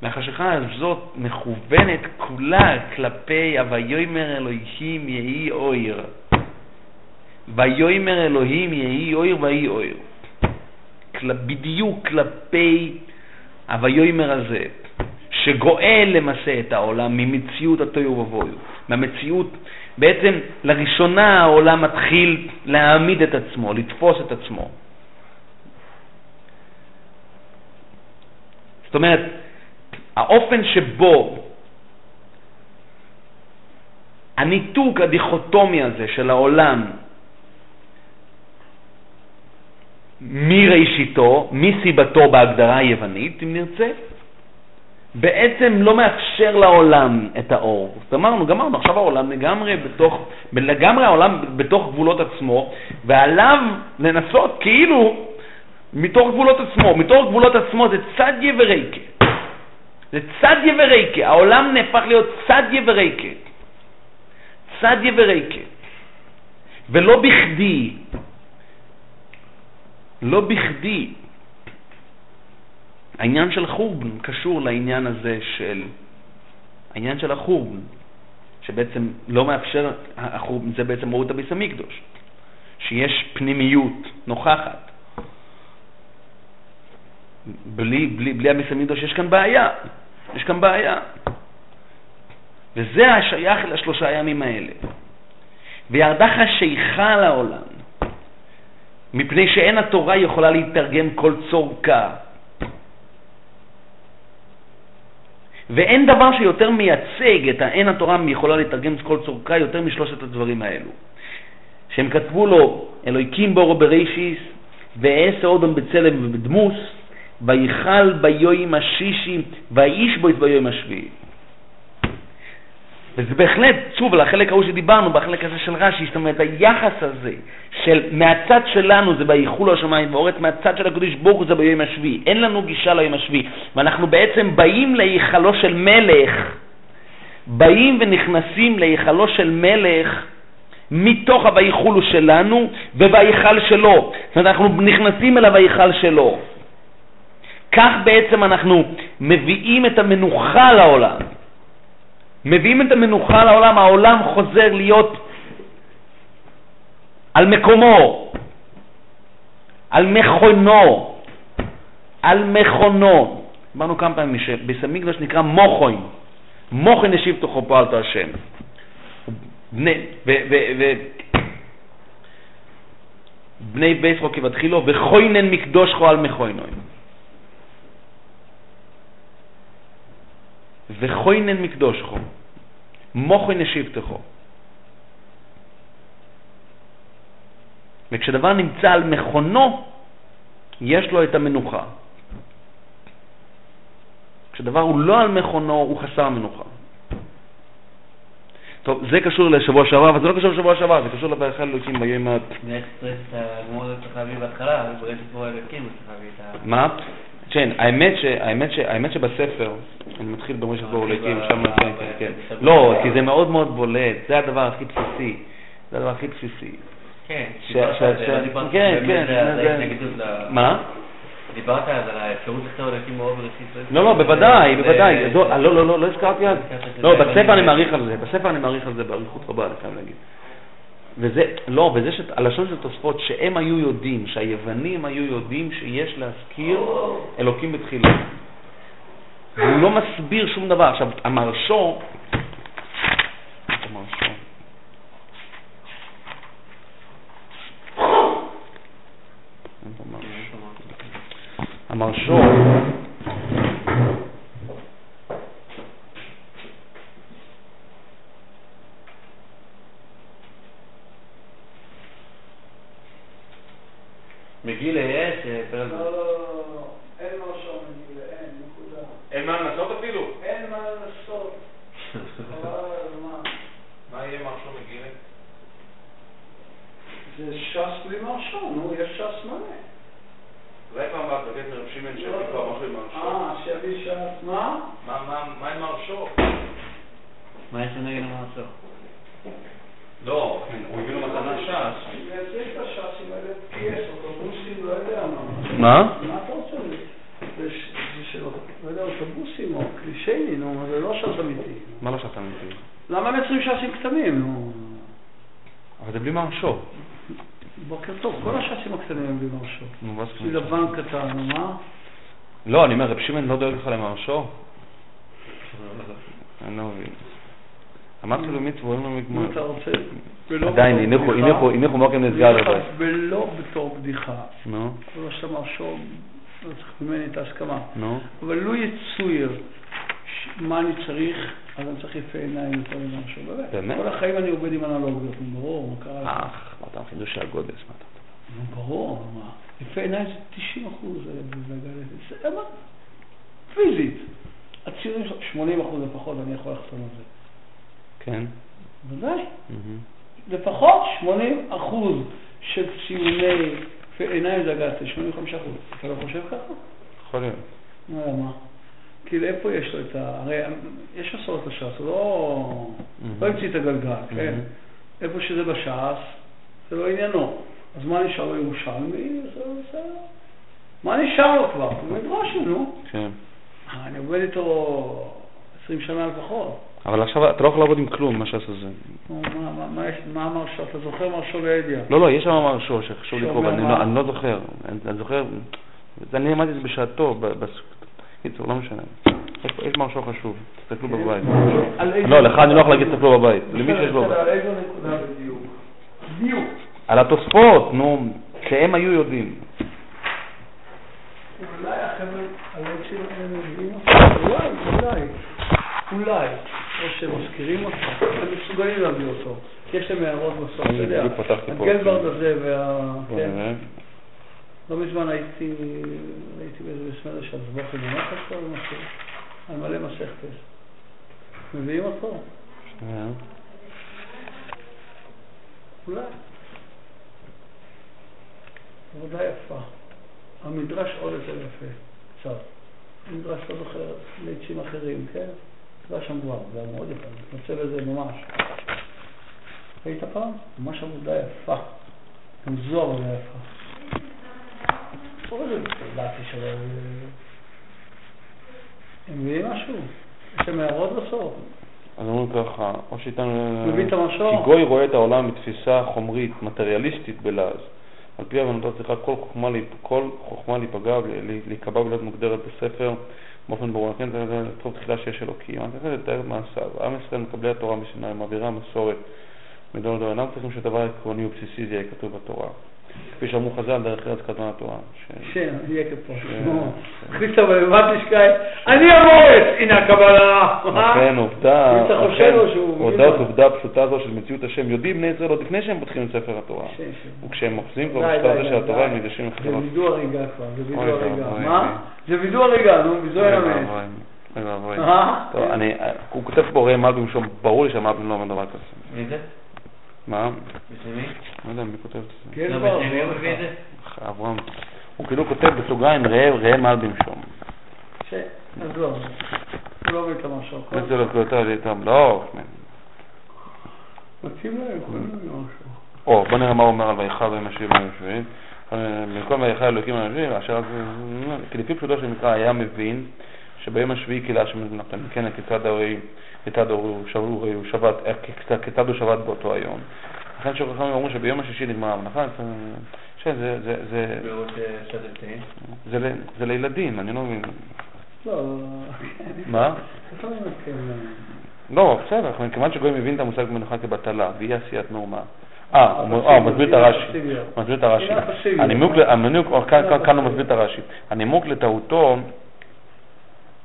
והחשיכה הזאת מכוונת כולה כלפי הוויאמר אלוהים יהי אויר. ויאמר אלוהים יהי אויר ויהי אויר. בדיוק כלפי הוויאמר הזה, שגואל למעשה את העולם ממציאות התוהו ובוהו, מהמציאות, בעצם לראשונה העולם מתחיל להעמיד את עצמו, לתפוס את עצמו. זאת אומרת, האופן שבו הניתוק הדיכוטומי הזה של העולם מראשיתו, מסיבתו בהגדרה היוונית, אם נרצה, בעצם לא מאפשר לעולם את האור. אז אמרנו, גמרנו, עכשיו העולם לגמרי בתוך, לגמרי העולם בתוך גבולות עצמו, ועליו לנסות כאילו מתוך גבולות עצמו. מתוך גבולות עצמו זה צדיה ורייקה. זה צדיה ורייקה. העולם נהפך להיות צדיה ורייקה. צדיה ורייקה. ולא בכדי, לא בכדי, העניין של חורבן קשור לעניין הזה של, העניין של החורבן, שבעצם לא מאפשר, החורבן זה בעצם מהות הביס המקדוש, שיש פנימיות נוכחת. בלי, בלי, בלי הביס המקדוש יש כאן בעיה, יש כאן בעיה. וזה השייך לשלושה ימים האלה. וירדה חשיכה לעולם, מפני שאין התורה יכולה להתרגם כל צורכה. ואין דבר שיותר מייצג את האין התורה יכולה לתרגם כל צורכה יותר משלושת הדברים האלו. שהם כתבו לו, אלוהיקים בורו ברישיס, ואעשה אודום בצלם ובדמוס, ויכל ביום השישי, ויש בו את ביום השביעי. וזה בהחלט, שוב, לחלק ההוא שדיברנו, בחלק הזה של רש"י, זאת אומרת, היחס הזה של מהצד שלנו זה ויחולו השמיים ואורץ, מהצד של הקדוש ברוך הוא זה ביום השביעי. אין לנו גישה ליום השביעי. ואנחנו בעצם באים להיכלו של מלך, באים ונכנסים להיכלו של מלך מתוך הוויחולו שלנו ובהיכל שלו. זאת אומרת, אנחנו נכנסים אל הוויכל שלו. כך בעצם אנחנו מביאים את המנוחה לעולם. מביאים את המנוחה לעולם, העולם חוזר להיות על מקומו, על מכונו, על מכונו. אמרנו כמה פעמים שביס המקדוש נקרא מוכוין, מוכוין השיב תוכו פועלתו השם. בני, ו, ו, ו, בני בייס חוקי ותחילו, וכוינן מקדושכו על מכוינוי. וכוינן מקדושכו, מוכן ישיבתכו. וכשדבר נמצא על מכונו, יש לו את המנוחה. כשדבר הוא לא על מכונו, הוא חסר מנוחה. טוב, זה קשור לשבוע שעבר, אבל זה לא קשור לשבוע שעבר, זה קשור לברך אלוקים ביום ה... מה? כן, האמת, ש, האמת, ש, האמת שבספר, אני מתחיל במרשת בו עולקים, שם כן, כן, כן. לא, כי זה מאוד מאוד בולט, זה הדבר הכי בסיסי, זה הדבר הכי בסיסי. כן, כן, כן. מה? דיברת אז על האפשרות לכתוב אלוקים באור בראשית. לא, לא, בוודאי, בוודאי. לא, לא, לא, לא הזכרתי אז. לא, בספר אני מעריך על זה, בספר אני מעריך על זה באריכות רבה, אני חייב להגיד. וזה, לא, וזה שהלשון של תוספות, שהם היו יודעים, שהיוונים היו יודעים שיש להזכיר אלוקים בתחילה. והוא לא מסביר שום דבר. עכשיו, המרשו, המרשו, המרשו, מגיל יש, פרל... לא, לא, לא, לא, אין משהו מגיל, אין, נקודה. אין מה לנסות אפילו? אין מה הזמן. מה יהיה מרשו מגילה? זה ש"ס בלי מרשו, נו, יש ש"ס מלא. אולי פעם הבאה תבקש מרב שמעון שיביא כבר משהו עם מרשו. אה, שיביא ש"ס, מה? מה- מה- מה עם מרשו? מה יש נגד המעשור? לא, הוא הביא לו מתנה ש"ס. מה. מה? אתה רוצה? לא יודע, אוטובוסים או קלישייני, נו, זה לא ש"ס אמיתי. מה לא שאתה מבין? למה מייצרים ש"סים קטנים, נו? אבל זה בלי מרשו. בוקר טוב, כל הש"סים הקטנים הם בלי מרשו. נו, מה זאת אומרת? לבן קטן, נו מה? לא, אני אומר, רב שמעון לא דואג לך למרשו? אני לא מבין. אמרתי לו מצווה, אין לו מגמר. אתה רוצה, עדיין, הניחו, מוקם נסגר לזה. ולא בתור בדיחה. נו, לא שאתה מרשו, לא צריך ממני את ההסכמה. נו. אבל לו יצויר מה אני צריך, אז אני צריך יפה עיניים יותר ממשהו. באמת. באמת? כל החיים אני עובד עם אנלוגיות, ברור, מה קרה? לך? אך, מה אתה חידוש של הגודס, מה אתה... נו, ברור, מה? יפה עיניים זה 90 אחוז, זה מה? פיזית. הציונים, 80 אחוז לפחות, אני יכול לחתום על זה. כן. ודאי. מהמם. לפחות 80 אחוז של ציוני עיניים דגסתי, 85 אחוז. אתה לא חושב ככה? יכול להיות. לא יודע מה. כאילו, איפה יש לו את ה... הרי יש מסורת לש"ס, הוא לא... לא המציא את הגלגל, כן? איפה שזה בש"ס, זה לא עניינו. אז מה נשאר לו ירושלמי? זה. מה נשאר לו כבר? הוא מדרש, נו. כן. אני עובד איתו 20 שנה לפחות. אבל עכשיו אתה לא יכול לעבוד עם כלום, מה שעשה זה. מה- אמר שו? אתה זוכר מה שו לידיע? לא, לא, יש שם מרשו שחשוב שאומר לקרוא, אני? לא- זוכר. אני זוכר, אני למדתי את זה בשעתו, ב- בס- קיצור, לא משנה. יש- יש מרשו חשוב, תסתכלו כן. בבית. על איזה- לא, לך אני לא יכול להגיד תסתכלו בבית, למי שיש לו. על איזו נקודה בדיוק? בדיוק. על התוספות, נו, שהם היו יודעים. אולי החבר'ה הלב שלהם אותך, אולי, אולי, אולי, או שהם מזכירים אותך, הם מסוגלים להביא אותו, כי יש להם הערות בסוף, אתה יודע. הגלברד הזה וה... כן. נראה. לא מזמן הייתי, הייתי באיזה בסמדר של במחץ או משהו, על מלא מסכתס. מביאים אותו? שנייה. אולי. עבודה יפה. המדרש עוד יותר יפה, קצת. המדרש לא זוכר ליצ'ים אחרים, כן? מדרש המגבר, זה היה מאוד יפה, אני מתנצל על זה ממש. היית פעם? ממש עבודה יפה. גם זו עבודה יפה. קורא לזה ידעתי שלא... הם מביאים משהו? יש להם הערות בסוף? אז אומרים ככה, או שאיתנו... מבין את המשור? כי גוי רואה את העולם בתפיסה חומרית, מטריאליסטית בלעז. על פי הבנתו צריכה כל חוכמה, להיפ- כל חוכמה להיפגע, ול- להיקבע ולהיות מוגדרת בספר באופן ברור. כן, זה טוב תחילה שיש אלוקים. אני רוצה לתאר את מעשיו. עם ישראל מקבלי התורה מסיני, מעבירה מסורת מדור לדור. אינם צריכים שדבר עקרוני ובסיסי זה יהיה כתוב בתורה. כפי שאמרו חז"ל, דרך ארץ קדמה התורה. ש- כן, יהיה כפה. כן. הכניסת בלבד תשקעי, אני המורס, הנה הקבלה. אכן עובדה, אכן, מבין עובדה פשוטה זו של מציאות השם. יודעים בני ישראל עוד לפני שהם פותחים את ספר התורה. כן, כן. וכשהם אוחזים כבר די, הזה של התורה. הם ניגשים זה לבחירות. וידוא הריגה כבר, זה וידוא הריגה. מה? זה וידוא הריגה, נו, האמת. ואבוי, אוי ואבוי. אה? טוב, אני, הוא כותב פה ראם אלבים שום, ברור לי שהמלבים לא אומר דבר כזה. מי זה? מה? בשמי? לא יודע מי כותב את זה. כן, לא. בשמי הוא מביא את זה? אברהם. הוא כאילו כותב בסוגריים ראם ראם אלבים שום. ש- עזוב, הוא לא מבין את המשהו. זה לא יותר, יותר, לא. מתאים להם. או, בוא נראה מה הוא אומר על ויכל והם יושבים היושבים. במקום ויכל אלוקים היושבים, אשר אז, כי לפי פשוטו של מקרא היה מבין שביום השביעי קילה שמנחם, כן, כיצד הרי, כיצד הוא שבו- הוא שבת, אה, כיצד- הוא שבת באותו היום. לכן שחכמים אמרו שביום השישי נגמר המלאכה, זה- זה- זה- זה- זה- אה. זה לילדים, אני לא מבין. לא, מה? לא מבין, לא, בסדר, כיוון שגוי מבין את המושג מנוחה כבטלה, ואי עשיית מהומה. אה, הוא אה, הוא מסביר את הרש"י. מסביר את הרש"י. הנימוק, כאן הוא מסביר את הרש"י. הנימוק לטעותו,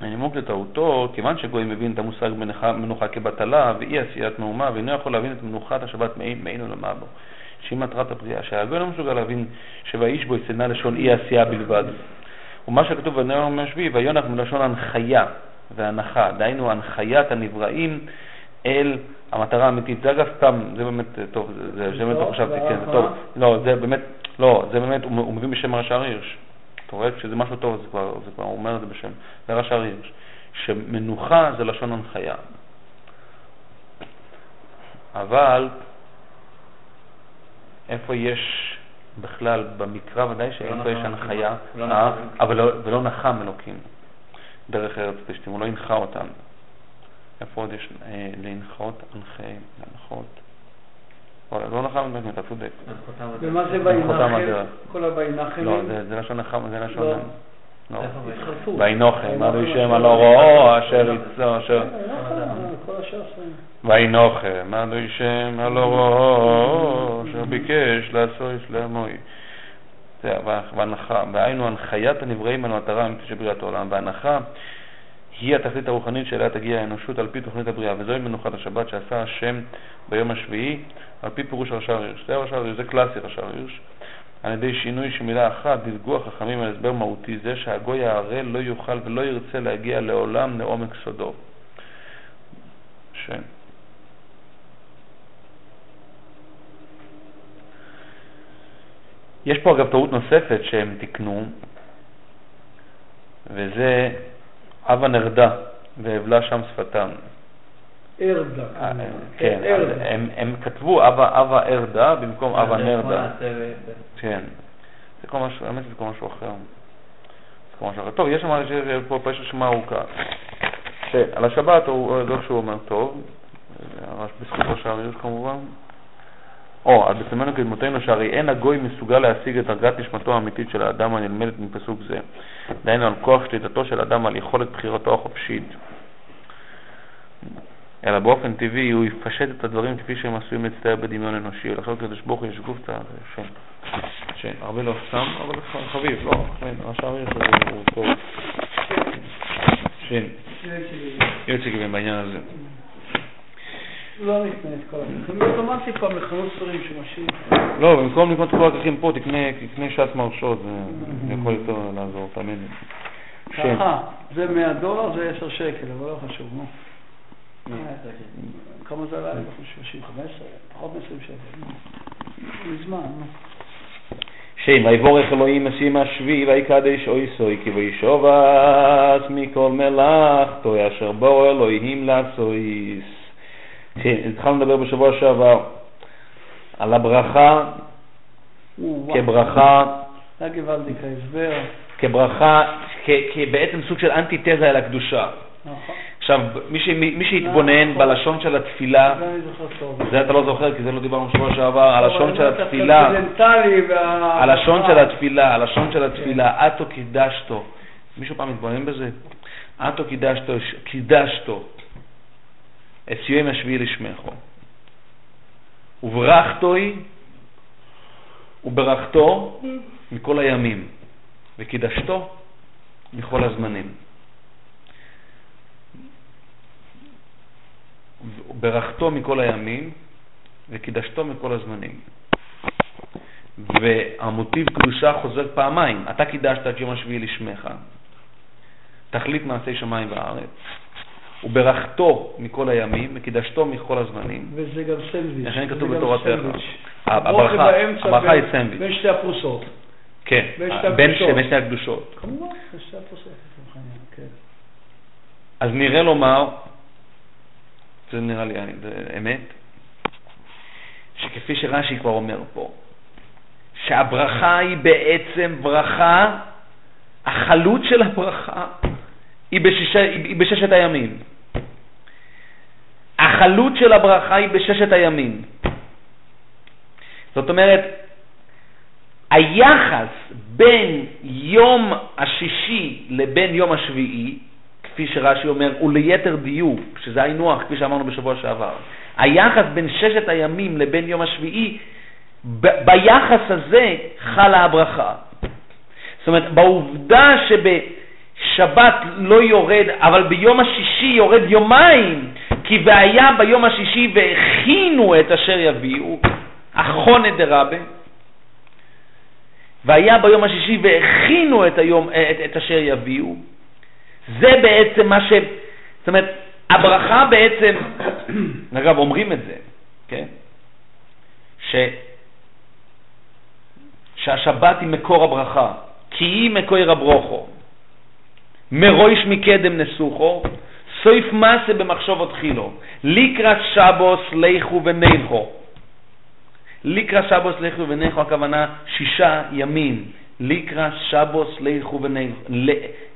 הנימוק לטעותו, כיוון שגוי מבין את המושג מנוחה, מנוחה כבטלה ואי עשיית מהומה, ואינו יכול להבין את מנוחת השבת מעין עולמה בו, שהיא מטרת הבריאה, שהגוי לא מסוגל להבין שוואיש בו ישנא לשון אי עשייה בלבד. ומה שכתוב בנאום השביעי, ויונח מלשון הנחיה והנחה, דהיינו הנחיית הנבראים אל המטרה האמיתית. זה אגב סתם, זה באמת, אה, טוב, זה, זה, זה באמת לא טוב, חשבתי, כן, זה וההנחה? טוב. לא, זה באמת, לא, זה באמת, הוא, הוא מביא בשם רש"ר הירש. אתה רואה, כשזה משהו טוב, זה כבר, זה כבר, אומר את זה בשם, זה רש"ר הירש. שמנוחה זה לשון הנחיה. אבל, איפה יש בכלל, במקרא ודאי שאיפה נחם יש. הנחיה, לא אה? אלוקים. אבל לא, ולא נחם אלוקים דרך ארץ פלישתים, הוא לא הנחה אותם. איפה עוד יש אה, להנחות, הנחי, להנחות? לא, לא נחם אלוקים, אתה צודק. ומה זה וינחם? כל הוינחם? לא, זה זה לשון נחם, זה לשון... לא. לא. וינוחם, מה וינוחם שם הלא רואו, אשר יצא, אשר... כן, כל הש"ס. וינוחם, מה שם הלא רואו, אשר ביקש לעשות לעמוי. זה והנחה, והיינו הנחיית הנבראים על המטרה האמיתית של בריאת העולם, והנחה היא התכלית הרוחנית שאליה תגיע האנושות על פי תוכנית הבריאה, וזוהי מנוחת השבת שעשה השם ביום השביעי, על פי פירוש רש"ר הירש. זה רש"ר הירש, זה קלאסי רש"ר הירש. על ידי שינוי של מילה אחת, דילגו החכמים על הסבר מהותי זה שהגוי הערל לא יוכל ולא ירצה להגיע לעולם לעומק סודו. שם. יש פה אגב טעות נוספת שהם תיקנו, וזה אבה נרדה והבלה שם שפתם. ארדה. אה, כנראה. כן. הם, כתבו אבה ארדה במקום זה כמו נרדה. הסרט. כן. זה כל משהו, האמת זה כל משהו אחר. זה כל משהו אחר. טוב, יש פה פשוט רשימה ארוכה. שעל השבת הוא, לא שהוא אומר טוב, זה ממש בזכותו של הריוש כמובן. או, על בצלמנו קדמותינו שהרי אין הגוי מסוגל להשיג את דרגת נשמתו האמיתית של האדם הנלמדת מפסוק זה. דהיינו על כוח שליטתו של האדם על יכולת בחירתו החופשית. אלא באופן טבעי הוא יפשט את הדברים כפי שהם עשויים להצטייר בדמיון אנושי. ולחשוב קדוש ברוך הוא יש גופתא, זה שם. שם. הרבה לא סתם, אבל חביב, לא, כן, השאר יש הוא טוב. שם. יוצא כבין בעניין הזה. לא נקנה את כל המלחמות. אמרתי פעם לחנות ספרים שמשאיר. לא, במקום לקנות כל הכרכים פה, תקנה, שעת מרשות, זה יכול יותר לעזור, תאמין לי. ככה, זה 100 דולר, זה 10 שקל, אבל לא חשוב, נו. נו, כמה זה עלה לי? 30, 15, פחות מ-20 שקל. מזמן. שם, ויבורך אלוהים משים השבי ויקדש אוי סוי כי וישובס מכל מלאכתו אשר בו אלוהים לעשויס. כן, התחלנו לדבר בשבוע שעבר על הברכה כברכה. כברכה, כבעצם סוג של אנטיתזה אל הקדושה. נכון. עכשיו, מי, ש- מי שהתבונן בלשון של התפילה, זה אתה לא זוכר כי זה לא דיברנו בשבוע שעבר, הלשון של זה התפילה. הלשון של התפילה, הלשון של התפילה, אתו קידשתו. מישהו פעם מתבונן בזה? אתו קידשתו, קידשתו את סיום השביעי לשמחו. וברכתוי וברכתו מכל הימים, וקידשתו מכל הזמנים. וברכתו מכל הימים, וקידשתו מכל הזמנים. והמוטיב קדושה חוזר פעמיים. אתה קידשת את יום השביעי לשמך, תכלית מעשי שמיים וארץ, וברכתו מכל הימים, וקידשתו מכל הזמנים. וזה גם סנדוויץ'. לכן כתוב בתורתך. הברכה, הברכה היא סנדוויץ'. בין שתי הפרוסות. כן, בין שתי הקדושות. כמובן, בין שתי הפרוסות. אז נראה לומר, זה נראה לי זה אמת, שכפי שרש"י כבר אומר פה, שהברכה היא בעצם ברכה, החלות של הברכה היא, בשיש, היא בששת הימים. החלות של הברכה היא בששת הימים. זאת אומרת, היחס בין יום השישי לבין יום השביעי, כפי שרש"י אומר, וליתר דיוק, שזה היינו הך, כפי שאמרנו בשבוע שעבר, היחס בין ששת הימים לבין יום השביעי, ב- ביחס הזה חלה הברכה. זאת אומרת, בעובדה שבשבת לא יורד, אבל ביום השישי יורד יומיים, כי והיה ביום השישי והכינו את אשר יביאו, אחונה דרבה, והיה ביום השישי והכינו את, היום, את, את אשר יביאו, זה בעצם מה ש... זאת אומרת, הברכה בעצם, אגב, אומרים את זה, כן? ש... שהשבת היא מקור הברכה, כי היא מקור הברוכו. מרויש מקדם נסוכו, סויף מסה במחשבות תחילו, לקראת שבוס לכו ונכו. לקראת שבוס לכו ונכו הכוונה שישה ימים. לקראת שבוס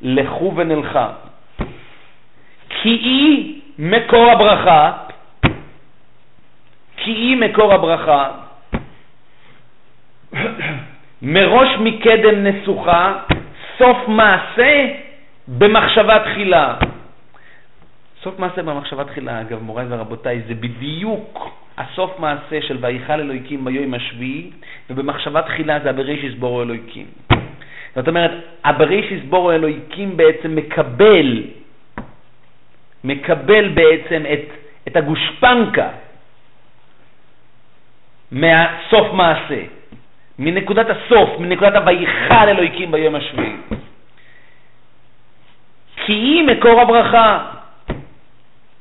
לכו ונלכה. כי היא מקור הברכה, כי היא מקור הברכה, מראש מקדם נסוכה, סוף מעשה במחשבה תחילה. סוף מעשה במחשבה תחילה, אגב, מוריי ורבותיי, זה בדיוק הסוף מעשה של ויכל אלוהיקים ביום השביעי, ובמחשבה תחילה זה הברישיס בורו אלוהיקים. זאת אומרת, הברישיס בורו אלוהיקים בעצם מקבל, מקבל בעצם את, את הגושפנקה מהסוף מעשה. מנקודת הסוף, מנקודת הוויכל אלוהיקים ביום השביעי. כי היא מקור הברכה.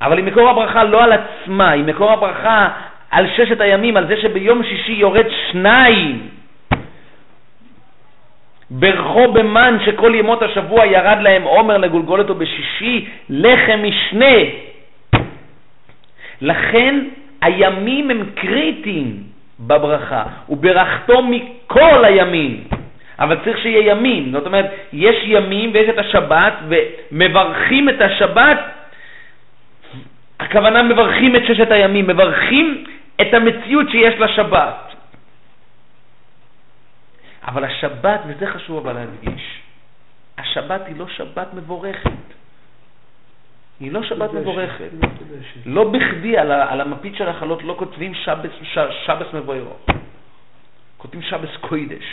אבל היא מקור הברכה לא על עצמה, היא מקור הברכה על ששת הימים, על זה שביום שישי יורד שניים. ברכו במן שכל ימות השבוע ירד להם עומר לגולגולת ובשישי לחם משנה. לכן הימים הם קריטיים בברכה, וברכתו מכל הימים. אבל צריך שיהיה ימים, זאת אומרת, יש ימים ויש את השבת, ומברכים את השבת, הכוונה מברכים את ששת הימים, מברכים את המציאות שיש לשבת. אבל השבת, וזה חשוב אבל להדגיש, השבת היא לא שבת מבורכת. היא לא שבת מבורכת. לא בכדי על, על המפית של החלות לא כותבים שבס, שבס מבוירו. כותבים שבס קוידש.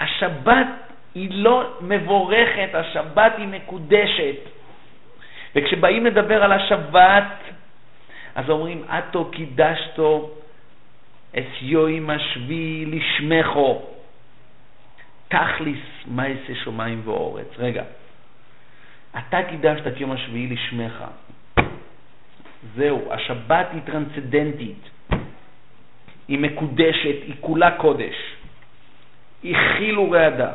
השבת היא לא מבורכת, השבת היא מקודשת. וכשבאים לדבר על השבת, אז אומרים, אתו קידשתו אס יוים השביעי לשמחו, תכליס מעשה שמיים ואורץ. רגע, אתה קידשת את יום השביעי לשמך. זהו, השבת היא טרנסצדנטית, היא מקודשת, היא כולה קודש. היא חיל ורעדה.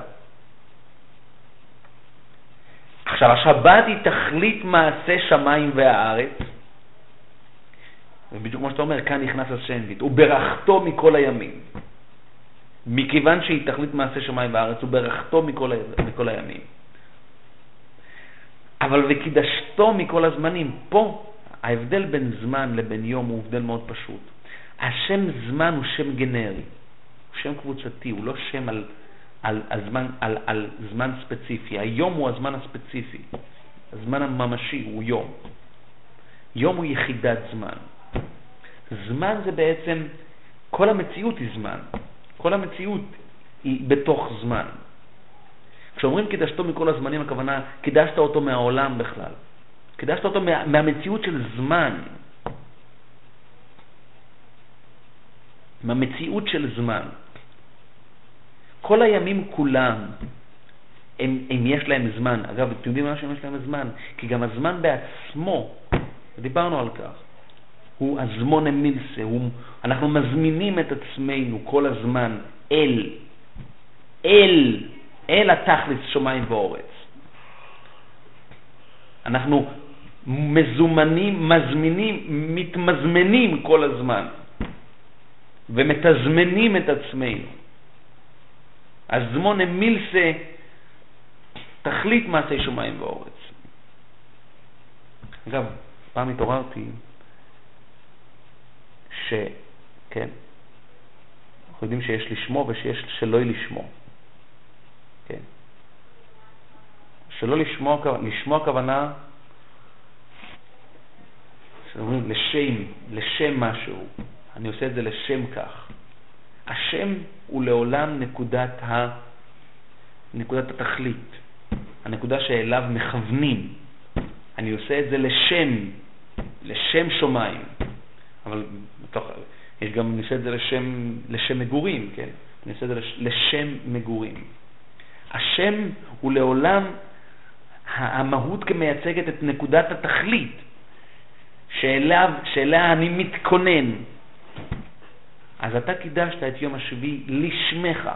עכשיו, השבת היא תכלית מעשה שמיים והארץ, ובדיוק כמו שאתה אומר, כאן נכנס השנבית, וברכתו מכל הימים. מכיוון שהיא תכלית מעשה שמיים וארץ, וברכתו מכל, מכל הימים. אבל וקידשתו מכל הזמנים. פה ההבדל בין זמן לבין יום הוא הבדל מאוד פשוט. השם זמן הוא שם גנרי, הוא שם קבוצתי, הוא לא שם על, על, על, זמן, על, על זמן ספציפי. היום הוא הזמן הספציפי, הזמן הממשי הוא יום. יום הוא יחידת זמן. זמן זה בעצם, כל המציאות היא זמן. כל המציאות היא בתוך זמן. כשאומרים קידשתו מכל הזמנים, הכוונה, קידשת אותו מהעולם בכלל. קידשת אותו מה, מהמציאות של זמן. מהמציאות של זמן. כל הימים כולם, הם, הם יש להם זמן. אגב, אתם יודעים מה שיש להם זמן? כי גם הזמן בעצמו, דיברנו על כך, הוא הזמון אמילסה, הוא, אנחנו מזמינים את עצמנו כל הזמן אל, אל אל התכלס שמיים ואורץ. אנחנו מזומנים, מזמינים, מתמזמנים כל הזמן ומתזמנים את עצמנו. אז זמון אמילסה תכלית מעשי שמיים ואורץ. אגב, פעם התעוררתי ש... כן, אנחנו יודעים שיש לשמו ושיש שלא לשמו. כן. שלא לשמוע, לשמוע הכוונה, שאומרים לשם, לשם משהו, אני עושה את זה לשם כך. השם הוא לעולם נקודת, ה, נקודת התכלית, הנקודה שאליו מכוונים. אני עושה את זה לשם, לשם שמיים. אבל בתוך, יש גם, אני עושה את זה לשם, לשם מגורים, כן? אני עושה את זה לשם מגורים. השם הוא לעולם המהות כמייצגת את נקודת התכלית שאליו, שאליה אני מתכונן. אז אתה קידשת את יום השביעי לשמך.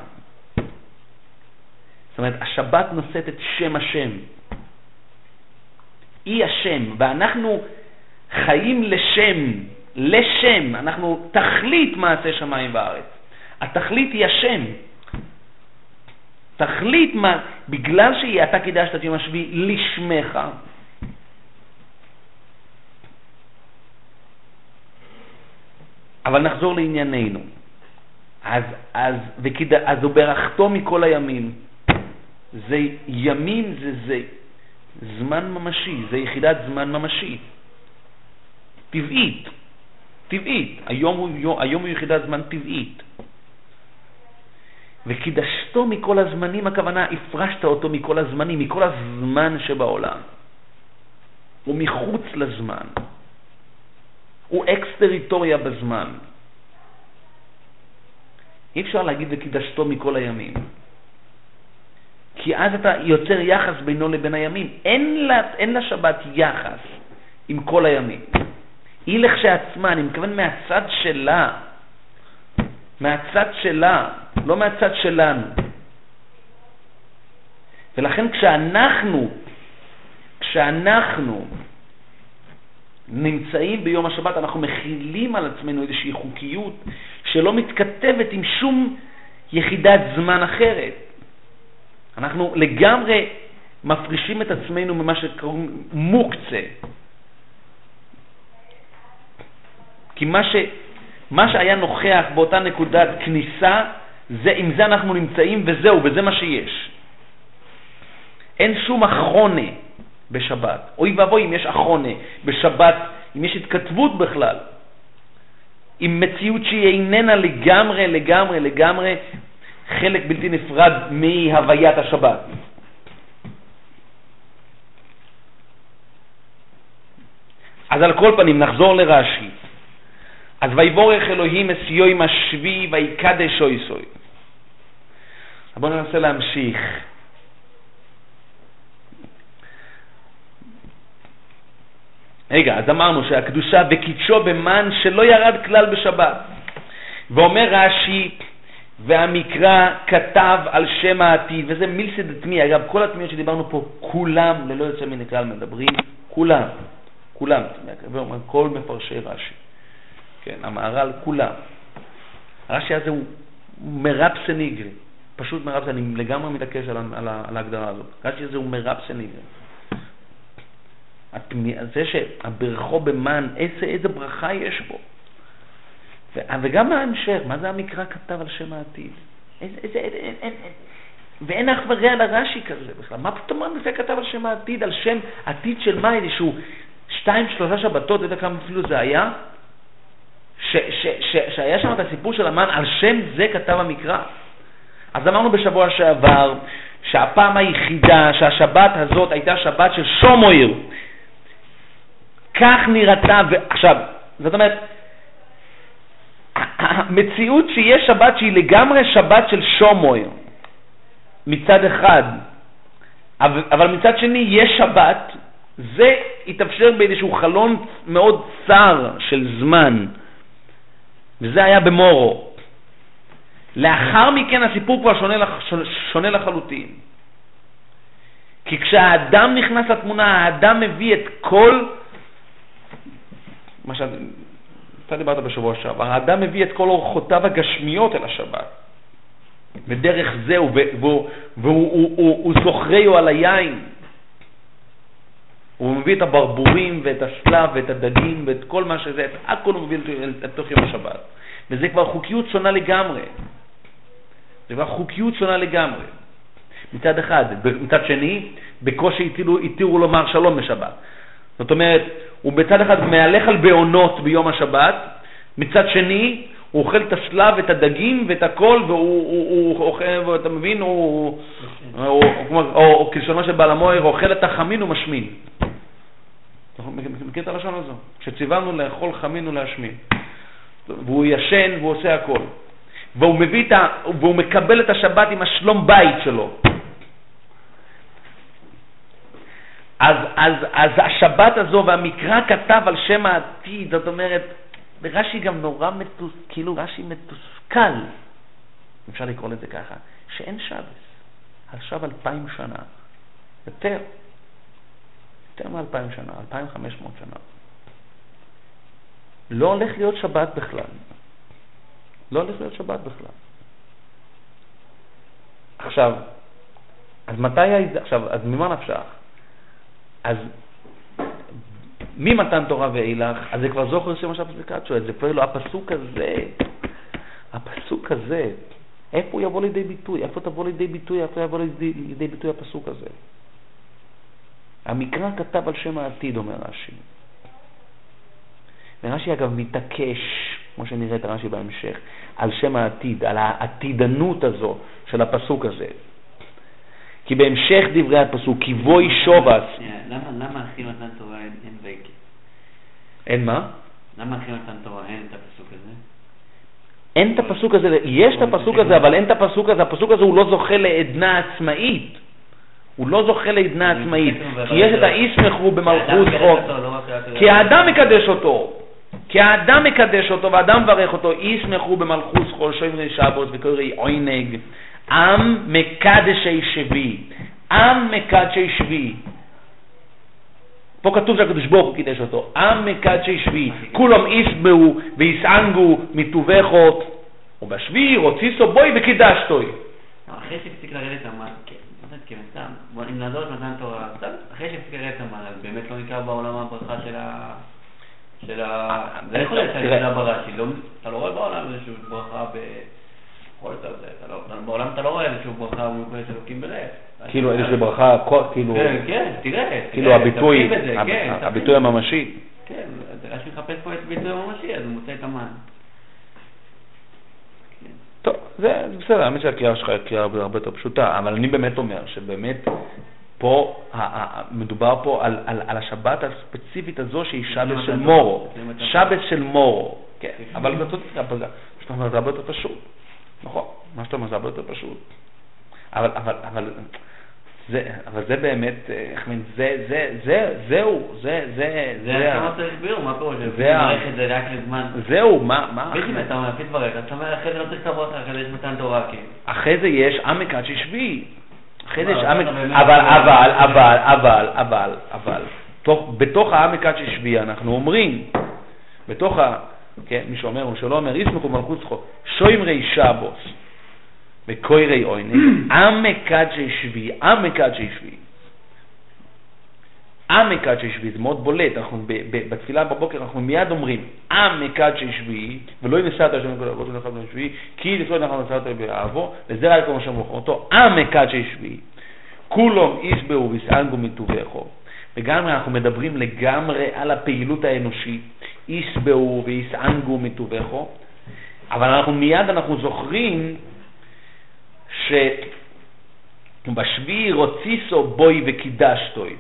זאת אומרת, השבת נושאת את שם השם. היא השם, ואנחנו חיים לשם, לשם, אנחנו תכלית מעשה שמיים וארץ. התכלית היא השם. תחליט מה, בגלל שאתה קידשת את יום השביעי לשמך, אבל נחזור לענייננו. אז, אז, וכד, אז הוא ברכתו מכל הימים. זה ימים, זה, זה זמן ממשי, זה יחידת זמן ממשית. טבעית, טבעית. היום הוא, היום הוא יחידת זמן טבעית. וקידשתו מכל הזמנים, הכוונה, הפרשת אותו מכל הזמנים, מכל הזמן שבעולם. הוא מחוץ לזמן. הוא אקס טריטוריה בזמן. אי אפשר להגיד וקידשתו מכל הימים. כי אז אתה יוצר יחס בינו לבין הימים. אין, לה, אין לשבת יחס עם כל הימים. היא לכשעצמה, אני מתכוון מהצד שלה, מהצד שלה, לא מהצד שלנו. ולכן כשאנחנו, כשאנחנו נמצאים ביום השבת, אנחנו מכילים על עצמנו איזושהי חוקיות שלא מתכתבת עם שום יחידת זמן אחרת. אנחנו לגמרי מפרישים את עצמנו ממה שקוראים מוקצה. כי מה, ש, מה שהיה נוכח באותה נקודת כניסה, זה, עם זה אנחנו נמצאים וזהו, וזה מה שיש. אין שום אחרונה בשבת. אוי ואבוי אם יש אחרונה בשבת, אם יש התכתבות בכלל, עם מציאות שהיא איננה לגמרי, לגמרי, לגמרי חלק בלתי נפרד מהוויית השבת. אז על כל פנים, נחזור לרש"י. אז ויבורך אלוהים אסיוי משבי ויקדש אויסוי. בואו ננסה להמשיך. רגע, אז אמרנו שהקדושה וקידשו במן שלא ירד כלל בשבת. ואומר רש"י, והמקרא כתב על שם העתיד, וזה מילסד דתמי, אגב, כל התמיעות שדיברנו פה, כולם, ללא יוצא מן הכלל, מדברים, כולם, כולם, כל מפרשי רש"י, כן, המהר"ל, כולם. הרש"י הזה הוא מרב סניגרי, פשוט מרב סניגרי, אני לגמרי מתעקש על, על, על ההגדרה הזאת. רש"י הזה הוא מרב זה שהברכו במן, איזה, איזה ברכה יש בו. וגם ההמשך, מה זה המקרא כתב על שם העתיד? איזה, איזה, אין, אין, אין, אין. ואין אח ורע לרש"י כזה בכלל. מה פתאום זה כתב על שם העתיד? על שם עתיד של מה? איזשהו שתיים, שלושה שבתות, אתה יודע כמה אפילו זה היה? ש, ש, ש, שהיה שם את הסיפור של המן, על שם זה כתב המקרא. אז אמרנו בשבוע שעבר שהפעם היחידה שהשבת הזאת הייתה שבת של שומויר. כך נראתה, ועכשיו, זאת אומרת, המציאות שיש שבת שהיא לגמרי שבת של שומויר מצד אחד, אבל מצד שני יש שבת, זה התאפשר באיזשהו חלון מאוד צר של זמן, וזה היה במורו. לאחר מכן הסיפור כבר שונה, שונה לחלוטין. כי כשהאדם נכנס לתמונה, האדם מביא את כל מה שאתה דיברת בשבוע שעבר, האדם מביא את כל אורחותיו הגשמיות אל השבת. ודרך זה הוא, והוא, והוא הוא, הוא, הוא זוכרהו על היין. הוא מביא את הברבורים ואת הסלב ואת הדגים ואת כל מה שזה, את הכל הוא מביא לתוך יום השבת. וזה כבר חוקיות שונה לגמרי. זה כבר חוקיות שונה לגמרי. מצד אחד. מצד שני, בקושי התירו לומר שלום בשבת. זאת אומרת, הוא בצד אחד מהלך על בעונות ביום השבת, מצד שני, הוא אוכל את הסלב, את הדגים ואת הכל, והוא אוכל, אתה מבין, הוא, או כלשונו של בעל המוהר, אוכל את החמין ומשמין. מכיר את הלשון הזו? שציוונו לאכול חמין ולהשמין. והוא ישן והוא עושה הכל. והוא מביא את ה... והוא מקבל את השבת עם השלום בית שלו. אז, אז, אז השבת הזו והמקרא כתב על שם העתיד, זאת אומרת, ורש"י גם נורא מתוס... כאילו רש"י מתוסכל, אפשר לקרוא לזה ככה, שאין שבס. עכשיו אלפיים שנה, יותר, יותר מאלפיים שנה, אלפיים חמש מאות שנה. לא הולך להיות שבת בכלל. לא הולך להיות שבת בכלל. עכשיו, אז מתי, עכשיו, אז ממה נפשך? אז ממתן תורה ואילך, אז זה כבר זוכר שם פסיקת שואל, זה כבר לא, הפסוק הזה, הפסוק הזה, איפה הוא יבוא לידי ביטוי? איפה תבוא לידי ביטוי? איפה יבוא לידי, לידי ביטוי הפסוק הזה? המקרא כתב על שם העתיד, אומר רש"י. ורש"י אגב מתעקש, כמו שנראה את רש"י בהמשך, על שם העתיד, על העתידנות הזו של הפסוק הזה. כי בהמשך דברי הפסוק, כי בואי שובס. למה אחי מתן תורה אין ויקי? אין מה? למה אחי מתן תורה אין את הפסוק הזה? אין את הפסוק הזה, יש את הפסוק הזה, אבל אין את הפסוק הזה, הפסוק הזה הוא לא זוכה לעדנה עצמאית. הוא לא זוכה לעדנה עצמאית, כי יש את האיסמכו במלכות חוק. כי האדם מקדש אותו. כי האדם מקדש אותו והאדם מברך אותו, ישמחו במלכות כל שומרי שבת וקוראי עוינג, עם מקדשי שבי, עם מקדשי שבי. פה כתוב שהקדוש ברוך הוא קידש אותו, עם מקדשי שבי, כולם יסבעו ויסענגו מטובחות, ובשבי רוציסו בוי וקידשתוי. אחרי שהפסיק לרדת המן, כן, כן, סתם, אם נעזור את מתן תורה, אחרי שהפסיק לרדת המן, אז באמת לא נקרא בעולם הברכה של ה... של ה... זה יכול להיות שאני יודע ברש"י, אתה לא רואה בעולם איזושהי ברכה ב... לא- בעולם אתה לא רואה איזושהי ברכה מיוחדת אלוקים בלב. כאילו איזושהי ברכה, כאילו... כן, כן, תראה. כאילו הביטוי, כן, הביטוי הממשי. כן, רש"י מחפש פה את הביטוי הממשי, אז הוא מוצא את המן. טוב, זה בסדר, האמת שהקריאה שלך היא קריאה הרבה יותר פשוטה, אבל אני באמת אומר שבאמת פה, מדובר פה על, על, על השבת הספציפית הזו שהיא שבת של מורו. שבת של מורו, כן. אבל זה הרבה יותר פשוט. נכון, מה שאתה אומר זה הרבה יותר פשוט. אבל, אבל, אבל, זה, אבל זה באמת, איך אומרים, זה, זה, זה, זהו, זה, זה, זה, זה כמה צריך ביור, מה פירוש? זה מערכת זה רק לזמן. זהו, מה, מה? בעצם אתה אומר, תתברך, אתה אומר, אחרי זה לא צריך הברכה, אחרי זה יש מתן תורה, כן. אחרי זה יש עמק ששבי. אחרי זה יש עמק, אבל, אבל, אבל, אבל, אבל, אבל, בתוך העמק עד ששבי אנחנו אומרים, בתוך ה... כן, מי שאומר, הוא שלא אומר, יסמכו מלכות זכות, שוימרי שבוס וקוירי עויני, עמק עד ששבי, עמק עד ששבי. עמק עד ששבי, זה מאוד בולט, אנחנו בתפילה בבוקר אנחנו מיד אומרים עמק עד ששבי, ולא ינסעת השם כל הראש שלך בשבי, כי לפני אנחנו נסעת באהבו, וזה רק כמו שאמרו אותו, עמק עד ששבי, כולם ישבעו ויסענגו מטובחו. וגם אנחנו מדברים לגמרי על הפעילות האנושית, ישבעו ויסענגו מטובחו, אבל אנחנו מיד אנחנו זוכרים שבשביעי רוציסו בוי וקידשתוי.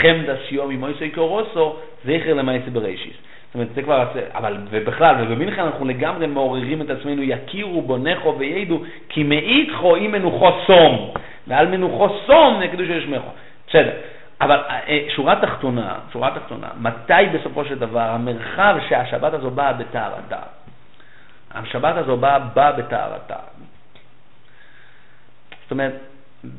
חמדס יומי מויסוי קורוסו, זכר למעשה בראשיס. זאת אומרת, זה כבר, אבל, ובכלל, ובמינכן אנחנו לגמרי מעוררים את עצמנו, יכירו בונכו וידעו, כי מאיתכו אם מנוחו סום, ועל מנוחו סום נקדו שיש מחו. בסדר. אבל אה, שורה תחתונה, שורה תחתונה, מתי בסופו של דבר המרחב שהשבת הזו באה בטהרתה? השבת הזו באה, באה בטהרתה. זאת אומרת,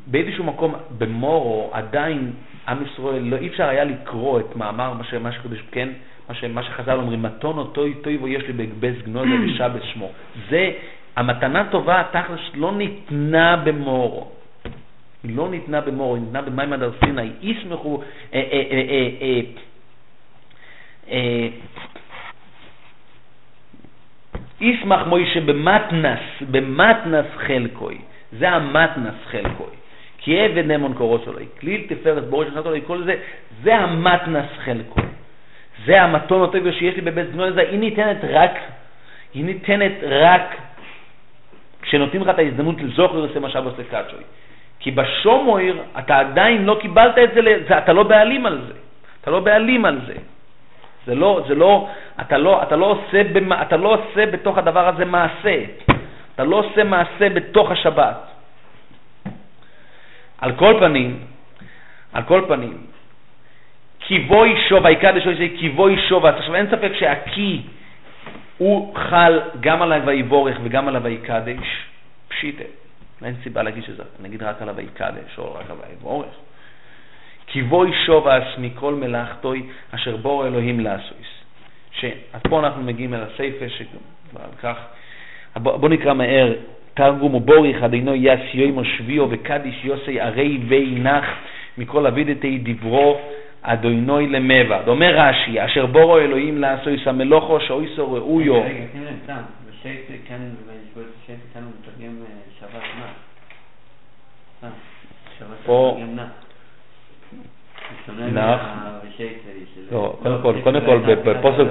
באיזשהו מקום במורו עדיין עם ישראל, לא אי אפשר היה לקרוא את מאמר מה, שקודש, כן, מה, ש, מה שחז"ל אומרים, מתון אותו טויבו יש לי בגבז גנוזה ושבס שמו. זה, המתנה טובה תכלס לא ניתנה במורו. היא לא ניתנה במורו, היא ניתנה במימד הר סיני. ישמחו, אה, אה, אה, ישמח מוישה במתנס, במתנס חלקוי. זה המתנס חלקוי. כי עבד נמון קורוס עלי, כליל תפארת בורש שנת עלי, כל זה, זה המתנס חלקוי. זה המתון הטוב שיש לי בבית זנון הזה, היא ניתנת רק, היא ניתנת רק כשנותנים לך את ההזדמנות לזוכר לזה מה שבוס לקאצ'וי. כי בשומויר אתה עדיין לא קיבלת את זה, זה, אתה לא בעלים על זה. אתה לא בעלים על זה. זה לא, זה לא, אתה לא, אתה לא עושה, במה, אתה לא עושה בתוך הדבר הזה מעשה. אתה לא עושה מעשה בתוך השבת. על כל פנים, על כל פנים, כי בוי שוב, היקדש זה כי בוי שוב, עכשיו אין ספק שהקי הוא חל גם על הוויבורך וגם על הוויקדש, פשיטה. אין סיבה להגיד שזה, נגיד רק על הוויקדש או רק על הוויבורך. כי בוי שובס מכל מלאכתוי אשר בור אלוהים לעשויס. אז פה אנחנו מגיעים אל הסייפה, שכבר כך, בואו נקרא מהר תרגום ובוריך אדינו יס יוימו שביעו וקדיש יוסי הרי וינח מכל אבידתי דברו אדוינוי למבע. אומר רש"י, אשר בורו אלוהים לעשויס המלוכו שאויסו ראויו. רגע, שים לב, סתם, בשייט כאן, כאן הוא מתרגם שבת נח. פה... נח. לא, קודם כל, בפוסק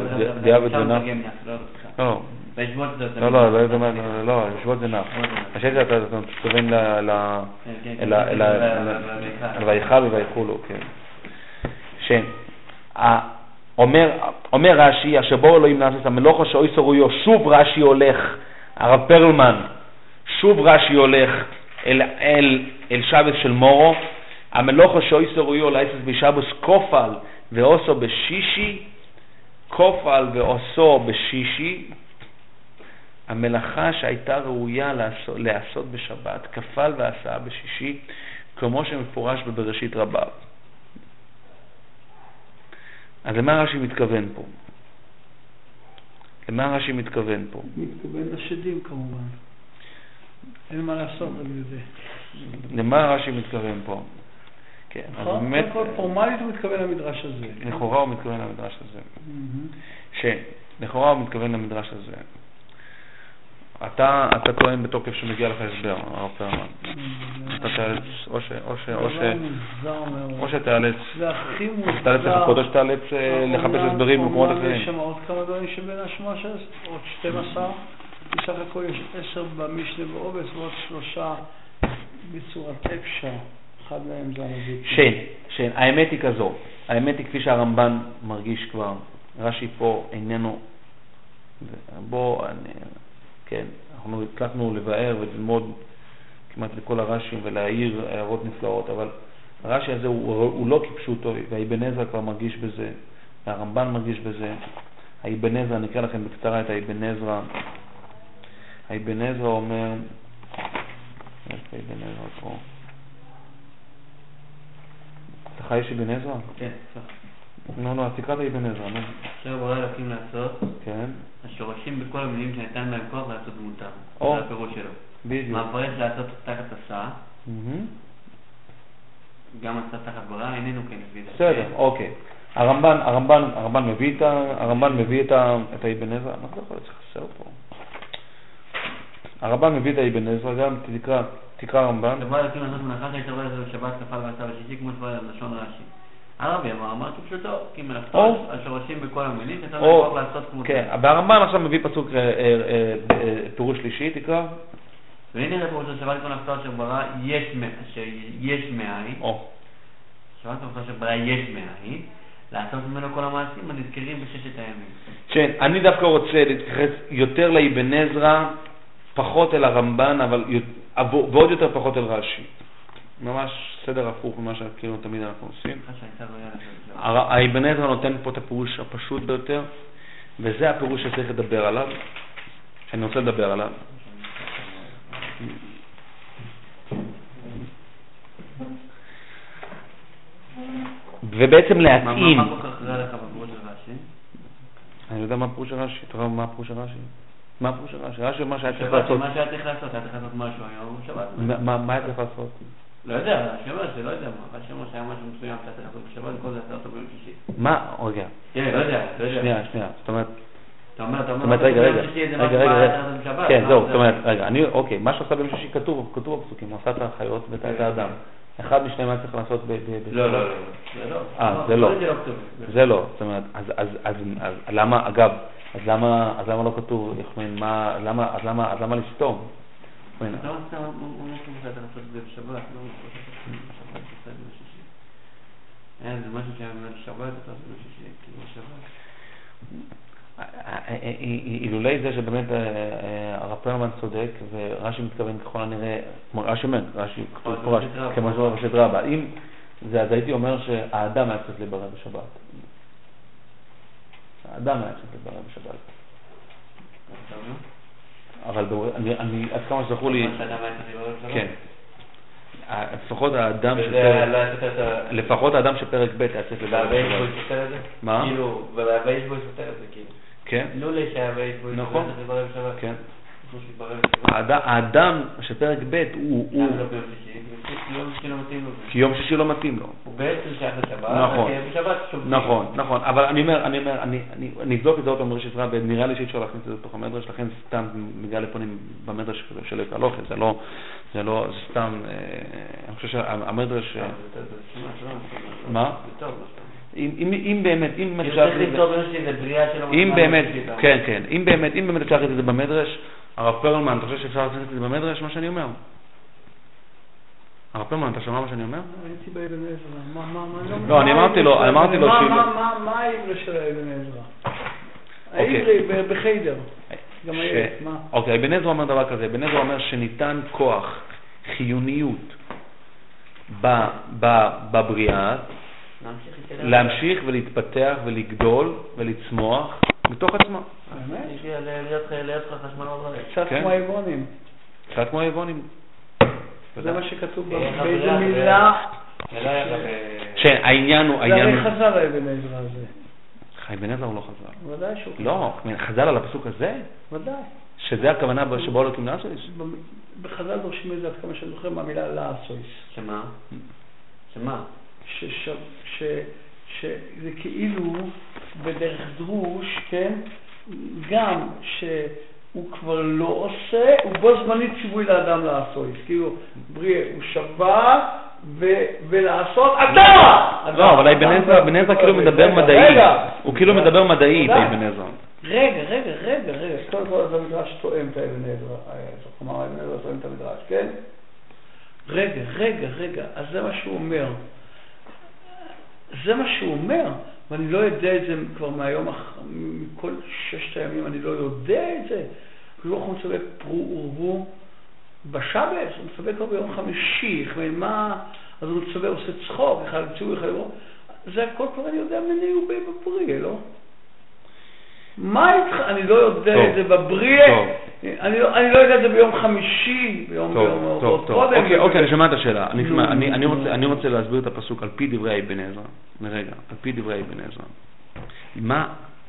דיאבד ונח. לא, לא, לא, לא, לא, לא, ישיבות זה נח. השקר אתה מתכוון אל ויכל וויכולו, כן. אומר רש"י, אשר בואו אלוהים לעשות המלוכו שאוי סורויו, שוב רש"י הולך הרב פרלמן, שוב רש"י הולך אל, אל, אל שבס של מורו, המלוכו שאויסו ראויו לייסס בשבוס כופל ועושו בשישי, כופל ועושו בשישי, המלאכה שהייתה ראויה לעשות, לעשות בשבת, כפל ועשה בשישי, כמו שמפורש בבראשית רבה. אז למה רש"י מתכוון פה? למה רש"י מתכוון פה? מתכוון לשדים כמובן. אין מה לעשות, אני יודע. למה רש"י מתכוון פה? כן, אז נכון? באמת, קודם כל פורמלית הוא מתכוון למדרש הזה. לכאורה הוא מתכוון למדרש הזה. שלכאורה הוא מתכוון למדרש הזה. אתה, אתה טוען בתוקף שמגיע לך הסבר, הרב פרמן. אתה תיאלץ, או ש... או ש... או ש... או שתיאלץ, זה הכי מוזר. תיאלץ לחכות או שתיאלץ לחפש הסברים במקומות אומנם יש אחרים. שם עוד כמה דברים שבין השמש, עוד 12, בסך הכל יש 10 במשנה באובס ועוד שלושה בצורת אפשר. אחד מהם זה הנביא. שן, שן, האמת היא כזו, האמת היא כפי שהרמב"ן מרגיש כבר, רש"י פה איננו, בוא, אני, כן, אנחנו הצלחנו לבאר וללמוד כמעט לכל הרש"ים ולהעיר הערות נפלאות, אבל הרש"י הזה הוא, הוא לא כפשוטו, והאבן עזרא כבר מרגיש בזה, והרמב"ן מרגיש בזה, האבן עזרא, אני אקרא לכם בקצרה את האבן עזרא, האבן עזרא אומר, איפה האבן עזרא פה? חי יש אבן עזרא? כן. נו, נו, אז תקרא את האבן עזרא, נו. אשר ברא אלוקים לעשות, כן, השורשים בכל המילים שנתן להם כוח לעשות מותר. זה הפירוש שלו. בדיוק. מהפרש לעשות תחת עשה. גם עשה תחת ברא, איננו כן דעתי. בסדר, אוקיי. הרמב"ן, הרמב"ן, הרמב"ן מביא את ה... הרמב"ן מביא את ה... את האבן עזרא, מה זה יכול להיות שחסר פה? הרמב"ן מביא את האבן עזרא, גם תקרא, תקרא רמב"ן. שברא אלוקים לעשות מלאכה שהייתה ברא לעשות בשבת כפל ועשה בשישי כמו שברא לשון רש"י. הרבי אמר, אמר כפשוטו, כי. מלאכתו השורשים בכל המילים או, כוח לעשות כמותו. כן, והרמב"ן עכשיו מביא פסוק, אה, אה, אה, פירוש שלישי, תקרא. והנה זה פירושו שבת כל נפתו אשר ברא יש מאין, שבת כל נפתו אשר ברא יש מאין, לעשות ממנו כל המעשים הנזכרים בששת הימים. כן, אני דווקא רוצה להתייחס יותר לאבן עזרא, פחות אל הרמב"ן, אבל ועוד יותר פחות אל רש"י. ממש סדר הפוך ממה שכאילו תמיד אנחנו עושים. האבן עזרא נותן פה את הפירוש הפשוט ביותר, וזה הפירוש שצריך לדבר עליו, שאני רוצה לדבר עליו. ובעצם להתאים, מה כל כך רע לך בפירוש של רש"י? אני יודע מה הפירוש של רש"י, אתה יודע מה הפירוש של רש"י? מה הפירוש של רש"י? רש"י אומר שהיה צריך לעשות, מה שהיה צריך לעשות, היה צריך לעשות משהו היום, שבת. מה- היה צריך לעשות? לא יודע, רש"י אומר שלא יודע מה, רש"י אומר שהיה משהו מסוים שהיה צריך לעשות בשבת, כל זה עשה אותו ביום שישי. מה, רגע, כן, לא יודע, לא יודע. שנייה, שנייה, זאת אומרת, אתה אומר, אתה אומר, רגע, רגע, רגע, רגע, בשבת. כן, זהו, זה- זאת אומרת, רגע, אני, אוקיי, מה שעשה ביום שישי כתוב, כתוב בפסוקים, הוא עשה את החיות ואת את האדם. אחד משניהם היה צריך לעשות ב... ב- לא, לא, לא, זה לא. אה, זה לא. זה לא לא, זאת אומרת, אז, למה, אגב, אז למה, אז למה לא כתוב, איך אומרים, מה, למה, אז למה, אז למה לסתום? איך אומרים, לא, סתם, הוא אומר כאילו שאתה לעשות את זה בשבת, לא בשבת, עושה את זה בשישי. אין, זה משהו שהיה באמת שבת, אתה עושה בשישי, כאילו בשבת. אילולי זה שבאמת אה, אה, הרב פרלמן צודק ורש"י מתכוון ככל הנראה, כמו רש"י אומר, רש"י כתוב רבה. כמו שאומר בראשית רבה, אם זה אז הייתי אומר שהאדם היה צריך להיברא בשבת. האדם היה צריך להיברא בשבת. אבל אני- עד כמה שזכור לי? כן, לפחות האדם שפרק, לא ה... לפחות האדם שפרק ב' היה צריך זה? מה? כאילו, והבייס בו סותר את זה, כאילו. כן, לולי שהבייס בו נכון. כן. האדם שפרק ב' הוא, גם לא ביום שישי, לא. כי יום שישי לא מתאים לו. הוא בעצם שייך לשבת, נכון. נכון, נכון, אבל אני אומר, אני אומר, אני, אבדוק את זה עוד פעם בראשית רבה, נראה לי שאי אפשר להכניס את זה לתוך המדרש, לכן סתם מגיע לפונים במדרש של את הלוכת, זה לא, זה לא, זה סתם, אה, אני חושב שהמדרש, אה, אה, נכון. מה? אם, אם, אם באמת, אם באמת אפשר אם באמת, כן, כן, אם באמת, אם באמת אפשר להכניס את זה במדרש, הרב פרלמן, אתה חושב שאפשר להכניס את זה במדרש, מה שאני אומר? הרב פרלמן, אתה שומע מה שאני אומר? הייתי באבן עזרא. מה, מה, מה, לא, אני אמרתי לו- אמרתי לו האבן- כאילו- מה, מה, מה, מה העברי של האבן עזרא? אוקיי. העברי ב- בחיידר. ש-? אוקיי, אבן עזרא אומר דבר כזה, אבן עזרא אומר שניתן כוח, חיוניות ב- ב- בבריאה, להמשיך ולהתפתח ולגדול ולצמוח מתוך עצמה. באמת? להיות חשמל. קצת כן. כמו היבונים. קצת כמו היוונים. זה מה שכתוב באיזה מילה. זה לא היה לך ב... שהעניין הוא, זה העניין הרי הוא... חז"ל האבן עזרא הזה. אבן עזרא הוא לא חז"ל. ודאי שהוא לא, חז"ל על הפסוק הזה? ודאי. שזה הכוונה שבו אלוקים לעשות? בחז"ל דורשים את זה עד כמה שאני זוכר מהמילה לאסויס. שמה? שמה? שש- ש- שזה כאילו בדרך דרוש, כן, גם שהוא כבר לא עושה, ובו זמנית ציווי לאדם לעשות. כאילו, בריאה, הוא שווה ו- ולעשות, אתה! לא, אבל אבן עזרא, אבן כאילו מדבר מדעי. הוא כאילו מדבר מדעי. באבן עזרא. רגע, רגע, רגע, רגע, קודם כל אז המדרש תואם את האבן עזרא, אה, כלומר האבן עזרא תואם את המדרש, כן? רגע, רגע, רגע, אז זה מה שהוא אומר. זה מה שהוא אומר, ואני לא יודע את זה כבר מהיום, מכל ששת הימים, אני לא יודע את זה. הקדוש ברוך הוא מצווה פרו ורבו בשבס, הוא מצווה כבר ביום חמישי, מה, אז הוא מצווה, עושה צחוק, אחד לציווי, אחד לראות, זה הכל כבר אני יודע מני ובי בפרי, לא? מה איתך? אני לא יודע טוב. את זה בבריא, טוב. אני לא אני לא יודע את זה ביום חמישי, ביום טוב, ביום- טוב, טוב. קודם. אוקיי, אוקיי, אני שומע את השאלה. אני נו, אני- נו, אני. רוצה- אני רוצה להסביר את הפסוק על פי דברי אבן עזרא. רגע, על פי דברי אבן עזרא. מה-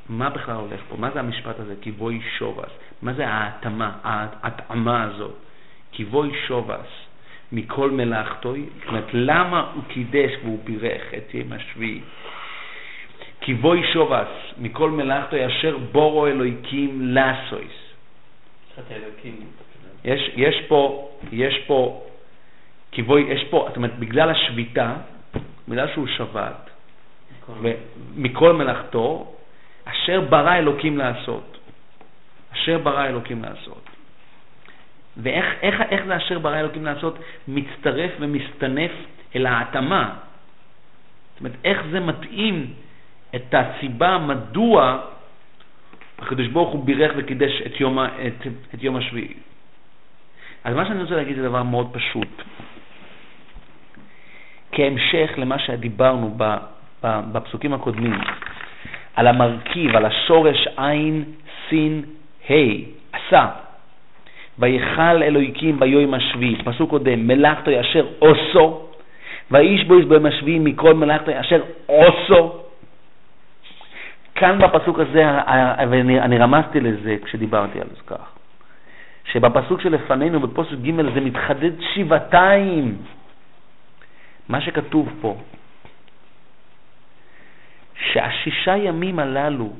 מה בכלל הולך פה? מה זה המשפט הזה? כי בואי שובס. מה זה ההתאמה, ההתאמה הזאת? כי בואי שובס מכל מלאכתוי. זאת אומרת, למה הוא קידש והוא בירך את יום השביעי? כי בואי שובס מכל מלאכתוי אשר בורו אלוהיקים לאסויס. יש. יש, פה, יש פה, כיבוי, יש פה, זאת אומרת, בגלל השביתה, בגלל שהוא שבת, ומכל מלאכתו, אשר ברא אלוקים לעשות. אשר ברא אלוקים לעשות. ואיך איך, איך זה אשר ברא אלוקים לעשות מצטרף ומסתנף אל ההתאמה? זאת אומרת, איך זה מתאים את הסיבה מדוע הקדוש ברוך הוא בירך וקידש את יום, את, את יום השביעי. אז מה שאני רוצה להגיד זה דבר מאוד פשוט. כהמשך למה שדיברנו בפסוקים הקודמים, על המרכיב, על השורש עין, סין, ה', עשה. ויכל אלוהיקים ביום השביעי, פסוק קודם, מלאכתו אשר עושו, ואיש בו יש ביום השביעי מכל מלאכתו אשר עושו. כאן בפסוק הזה, ואני אני רמזתי לזה כשדיברתי על זה כך, שבפסוק שלפנינו, בפסוק ג' זה מתחדד שבעתיים. מה שכתוב פה, שהשישה ימים הללו,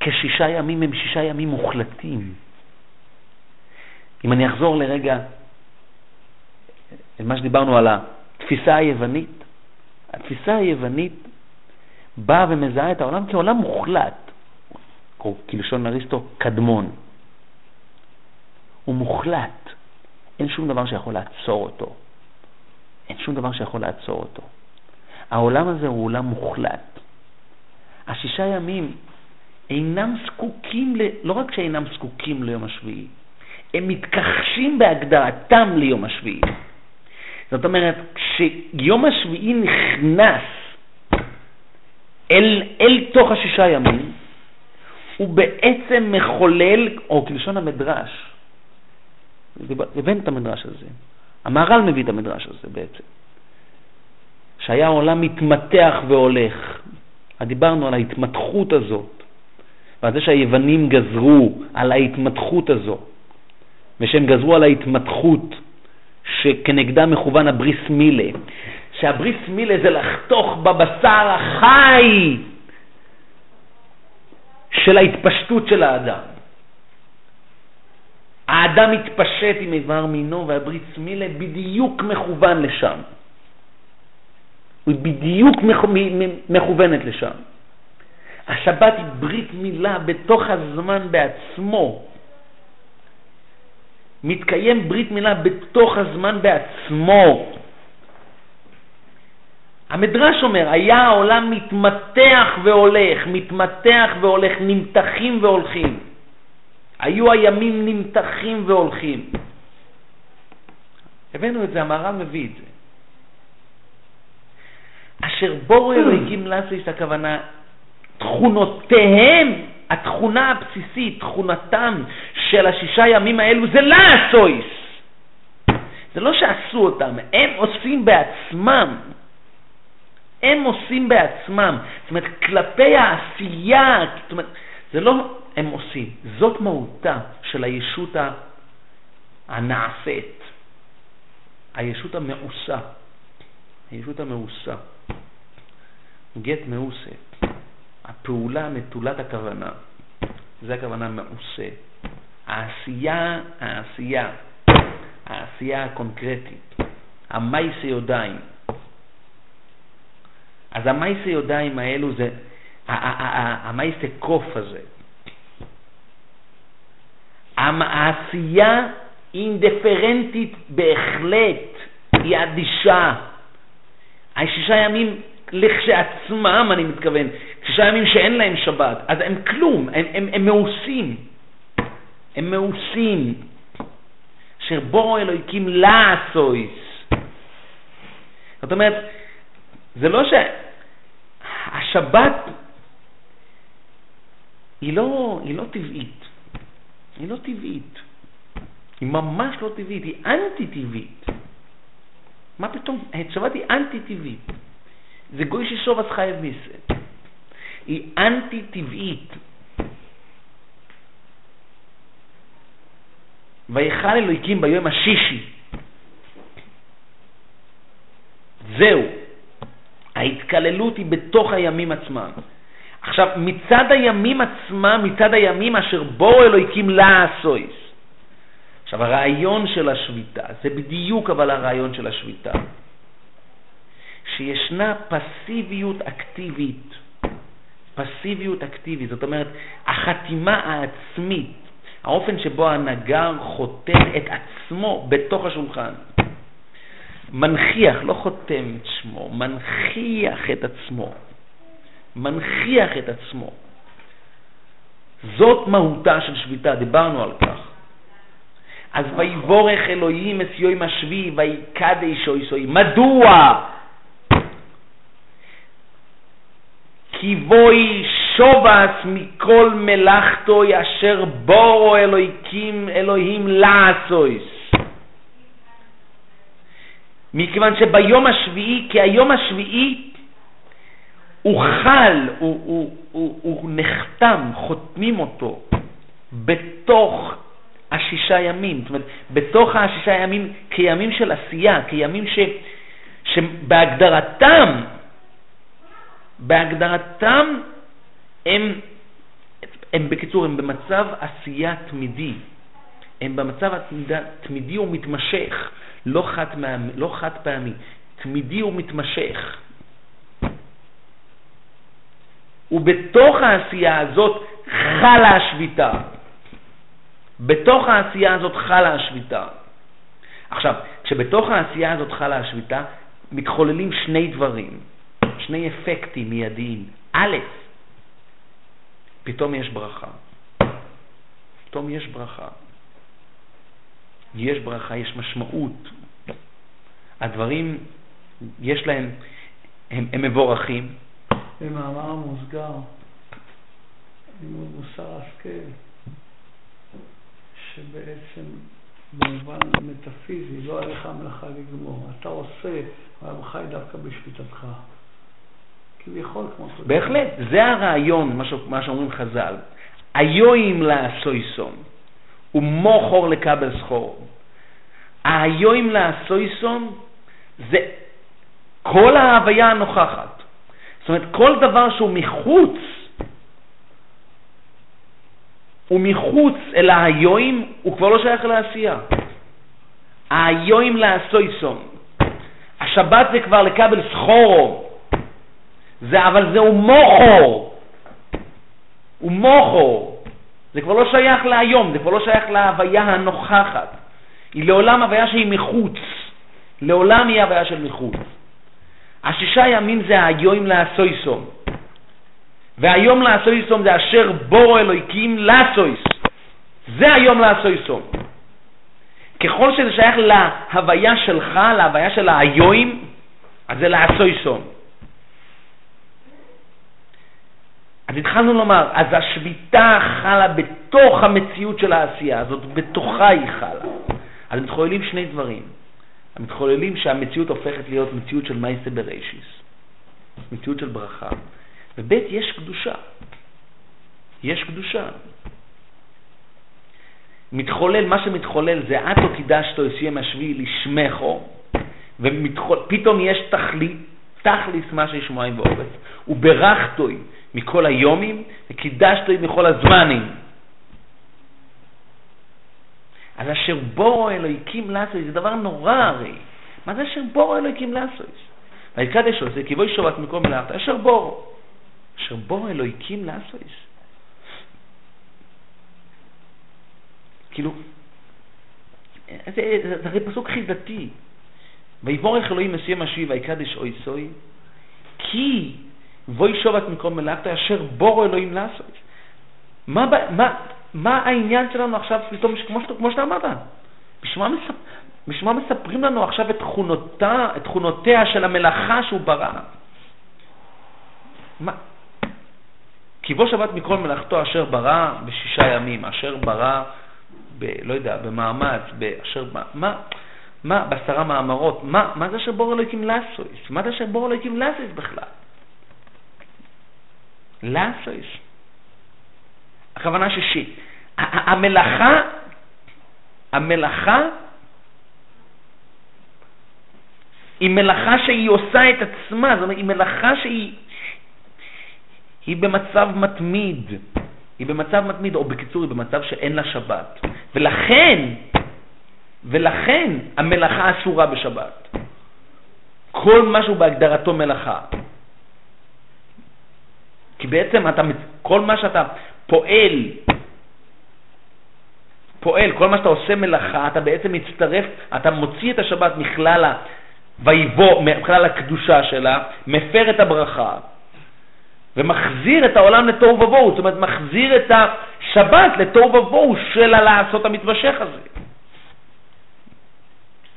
כשישה ימים הם שישה ימים מוחלטים. אם אני אחזור לרגע למה שדיברנו על התפיסה היוונית, התפיסה היוונית באה ומזהה את העולם כעולם מוחלט, או כלשון אריסטו, קדמון. הוא מוחלט, אין שום דבר שיכול לעצור אותו. אין שום דבר שיכול לעצור אותו. העולם הזה הוא עולם מוחלט. השישה ימים אינם זקוקים, ל... לא רק שאינם זקוקים ליום השביעי, הם מתכחשים בהגדרתם ליום השביעי. זאת אומרת, כשיום השביעי נכנס אל, אל תוך השישה ימים, הוא בעצם מחולל, או כלשון המדרש, הבאנו את המדרש הזה, המהר"ל מביא את המדרש הזה בעצם, שהיה העולם מתמתח והולך. דיברנו על ההתמתחות הזאת, ועל זה שהיוונים גזרו על ההתמתחות הזו, ושהם גזרו על ההתמתחות שכנגדה מכוון הבריס מילה, שהבריס מילה זה לחתוך בבשר החי של ההתפשטות של האדם. האדם מתפשט עם איבר מינו והבריס מילה בדיוק מכוון לשם. היא בדיוק מכוונת לשם. השבת היא ברית מילה בתוך הזמן בעצמו. מתקיים ברית מילה בתוך הזמן בעצמו. המדרש אומר, היה העולם מתמתח והולך, מתמתח והולך, נמתחים והולכים. היו הימים נמתחים והולכים. הבאנו את זה, המהר"ל מביא את זה. אשר בורו אלוהיקים לאסויס, הכוונה, תכונותיהם, התכונה הבסיסית, תכונתם של השישה ימים האלו זה לאסויס. זה לא שעשו אותם, הם עושים בעצמם. הם עושים בעצמם. זאת אומרת, כלפי העשייה, זאת אומרת, זה לא הם עושים, זאת מהותה של הישות הנעשית, הישות המאוסה, הישות המאוסה. גט מאוסה, הפעולה נטולת הכוונה, זה הכוונה מאוסה. העשייה, העשייה, העשייה הקונקרטית, המייסי ידיים. אז המייסי ידיים האלו זה, המייסי קוף הזה. העשייה אינדיפרנטית בהחלט, היא אדישה. השישה ימים לכשעצמם, אני מתכוון, שישה ימים שאין להם שבת, אז הם כלום, הם, הם, הם מאוסים. הם מאוסים. אשר בורו אלוהיקים לעשויס. זאת אומרת, זה לא שהשבת היא לא, היא לא טבעית. היא לא טבעית. היא ממש לא טבעית, היא אנטי-טבעית. מה פתאום? השבת היא אנטי-טבעית. זה גוי ששוב אז חייב מיסה. היא אנטי-טבעית. ויכל אלוהיקים ביום השישי. זהו. ההתקללות היא בתוך הימים עצמם. עכשיו, מצד הימים עצמם, מצד הימים אשר בואו אלוהיקים לעשויס. עכשיו, הרעיון של השביתה, זה בדיוק אבל הרעיון של השביתה. שישנה פסיביות אקטיבית. פסיביות אקטיבית, זאת אומרת, החתימה העצמית, האופן שבו הנגר חותם את עצמו בתוך השולחן. מנכיח, לא חותם את שמו, מנכיח את עצמו. מנכיח את עצמו. זאת מהותה של שביתה, דיברנו על כך. אז ויבורך אלוהים את יום השביעי ויקדש אויסוי. מדוע? כי בואי שובס מכל מלאכתוי אשר בורו אלוהיקים אלוהים לעשויס. מכיוון שביום השביעי, כי היום השביעי הוא חל, הוא, הוא, הוא, הוא נחתם, חותמים אותו בתוך השישה ימים, זאת אומרת, בתוך השישה ימים כימים של עשייה, כימים ש, שבהגדרתם, בהגדרתם הם, הם בקיצור, הם במצב עשייה תמידי, הם במצב תמידי ומתמשך, לא חד, לא חד פעמי, תמידי ומתמשך. ובתוך העשייה הזאת חלה השביתה. בתוך העשייה הזאת חלה השביתה. עכשיו, כשבתוך העשייה הזאת חלה השביתה, מתחוללים שני דברים, שני אפקטים מיידיים. א', פתאום יש ברכה. פתאום יש ברכה. יש ברכה, יש משמעות. הדברים, יש להם, הם, הם מבורכים, במאמר מוסגר, לימוד מוסר השכל, שבעצם במובן מטאפיזי לא היה לך מלאכה לגמור. אתה עושה, אבל חי דווקא בשביתתך. כביכול כמו... בהחלט, זה הרעיון, מה שאומרים חז"ל. היואים לעשויסום ומוכור לקבל סחור. היואים לעשויסום זה כל ההוויה הנוכחת. זאת אומרת, כל דבר שהוא מחוץ, הוא מחוץ אל היואים, הוא כבר לא שייך לעשייה. היואים לעשויסום. השבת זה כבר לקבל סחורו, זה, אבל זהו מוכו. הוא מוכו. זה כבר לא שייך להיום, זה כבר לא שייך להוויה הנוכחת. היא לעולם הוויה שהיא מחוץ. לעולם היא הוויה של מחוץ. השישה ימים זה היום לעשויסום. והיום לעשויסום זה אשר בורו אלוהיקים לעשויס. זה היום לעשוי סום. ככל שזה שייך להוויה שלך, להוויה של האיואים, אז זה לעשוי סום. אז התחלנו לומר, אז השביתה חלה בתוך המציאות של העשייה הזאת, בתוכה היא חלה. אז מתחוללים שני דברים. המתחוללים שהמציאות הופכת להיות מציאות של מייסה בראשיס, מציאות של ברכה. וב' יש קדושה. יש קדושה. מתחולל, מה שמתחולל זה עתו קידשתו יסיים השביעי לשמחו, ופתאום יש תכלית, תכליס מה שישמועי ואורץ, וברכתוי מכל היומים, וקידשתוי מכל הזמנים. אז אשר בורו אלוהיקים לעשוי, זה דבר נורא הרי. מה זה אשר בורו אלוהיקים לעשוי? ויקדש עושה, כי בואי שובת מקום מלאכת, אשר בורו. אשר בורו אלוהיקים לעשוי. כאילו, זה הרי פסוק חידתי. ויבורך אלוהים מסיים השיב ויקדש אוי סוי, כי בואי שובת מקום מלאכת אשר בורו אלוהים לעשות. מה, מה, מה העניין שלנו עכשיו, פתאום, כמו, כמו שאתה אמרת, בשביל מה, מספרים לנו עכשיו את, תכונותה, את תכונותיה של המלאכה שהוא ברא? מה? כי בוא שבת מכל מלאכתו אשר ברא בשישה ימים, אשר ברא, ב, לא יודע, במאמץ, באשר, מה, מה, בעשרה מאמרות, מה, מה זה אשר בור אלוהיקים לאסויס? מה זה אשר בור אלוהיקים לאסויס בכלל? לאסויס. הכוונה ששי. המלאכה, המלאכה היא מלאכה שהיא עושה את עצמה, זאת אומרת, היא מלאכה שהיא היא במצב מתמיד, היא במצב מתמיד, או בקיצור, היא במצב שאין לה שבת. ולכן, ולכן המלאכה אסורה בשבת. כל משהו בהגדרתו מלאכה. כי בעצם אתה, כל מה שאתה פועל, פועל, כל מה שאתה עושה מלאכה, אתה בעצם מצטרף, אתה מוציא את השבת מכלל ה... ויבוא, מכלל הקדושה שלה, מפר את הברכה, ומחזיר את העולם לתוהו ובוהו, זאת אומרת, מחזיר את השבת לתוהו ובוהו של הלעשות המתמשך הזה.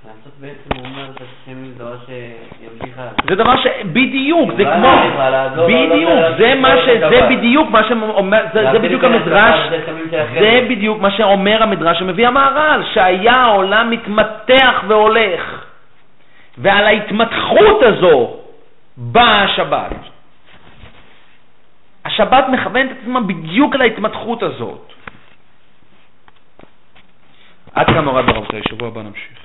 לעשות בעצם הוא אומר שהשם זה דבר שימשיך הלאה. זה דבר ש... בדיוק, זה לא כמו... לא- לא- בדיוק, זה מה ש... זה. בדיוק מה שאומר... זה- בדיוק המדרש... זה. בדיוק מה שאומר המדרש שמביא המהר"ל, שהיה העולם מתמתח והולך, ועל ההתמתחות הזו באה השבת. השבת מכוונת את עצמה בדיוק להתמתחות הזאת. עד כאן הורד ברב שבוע הבא נמשיך.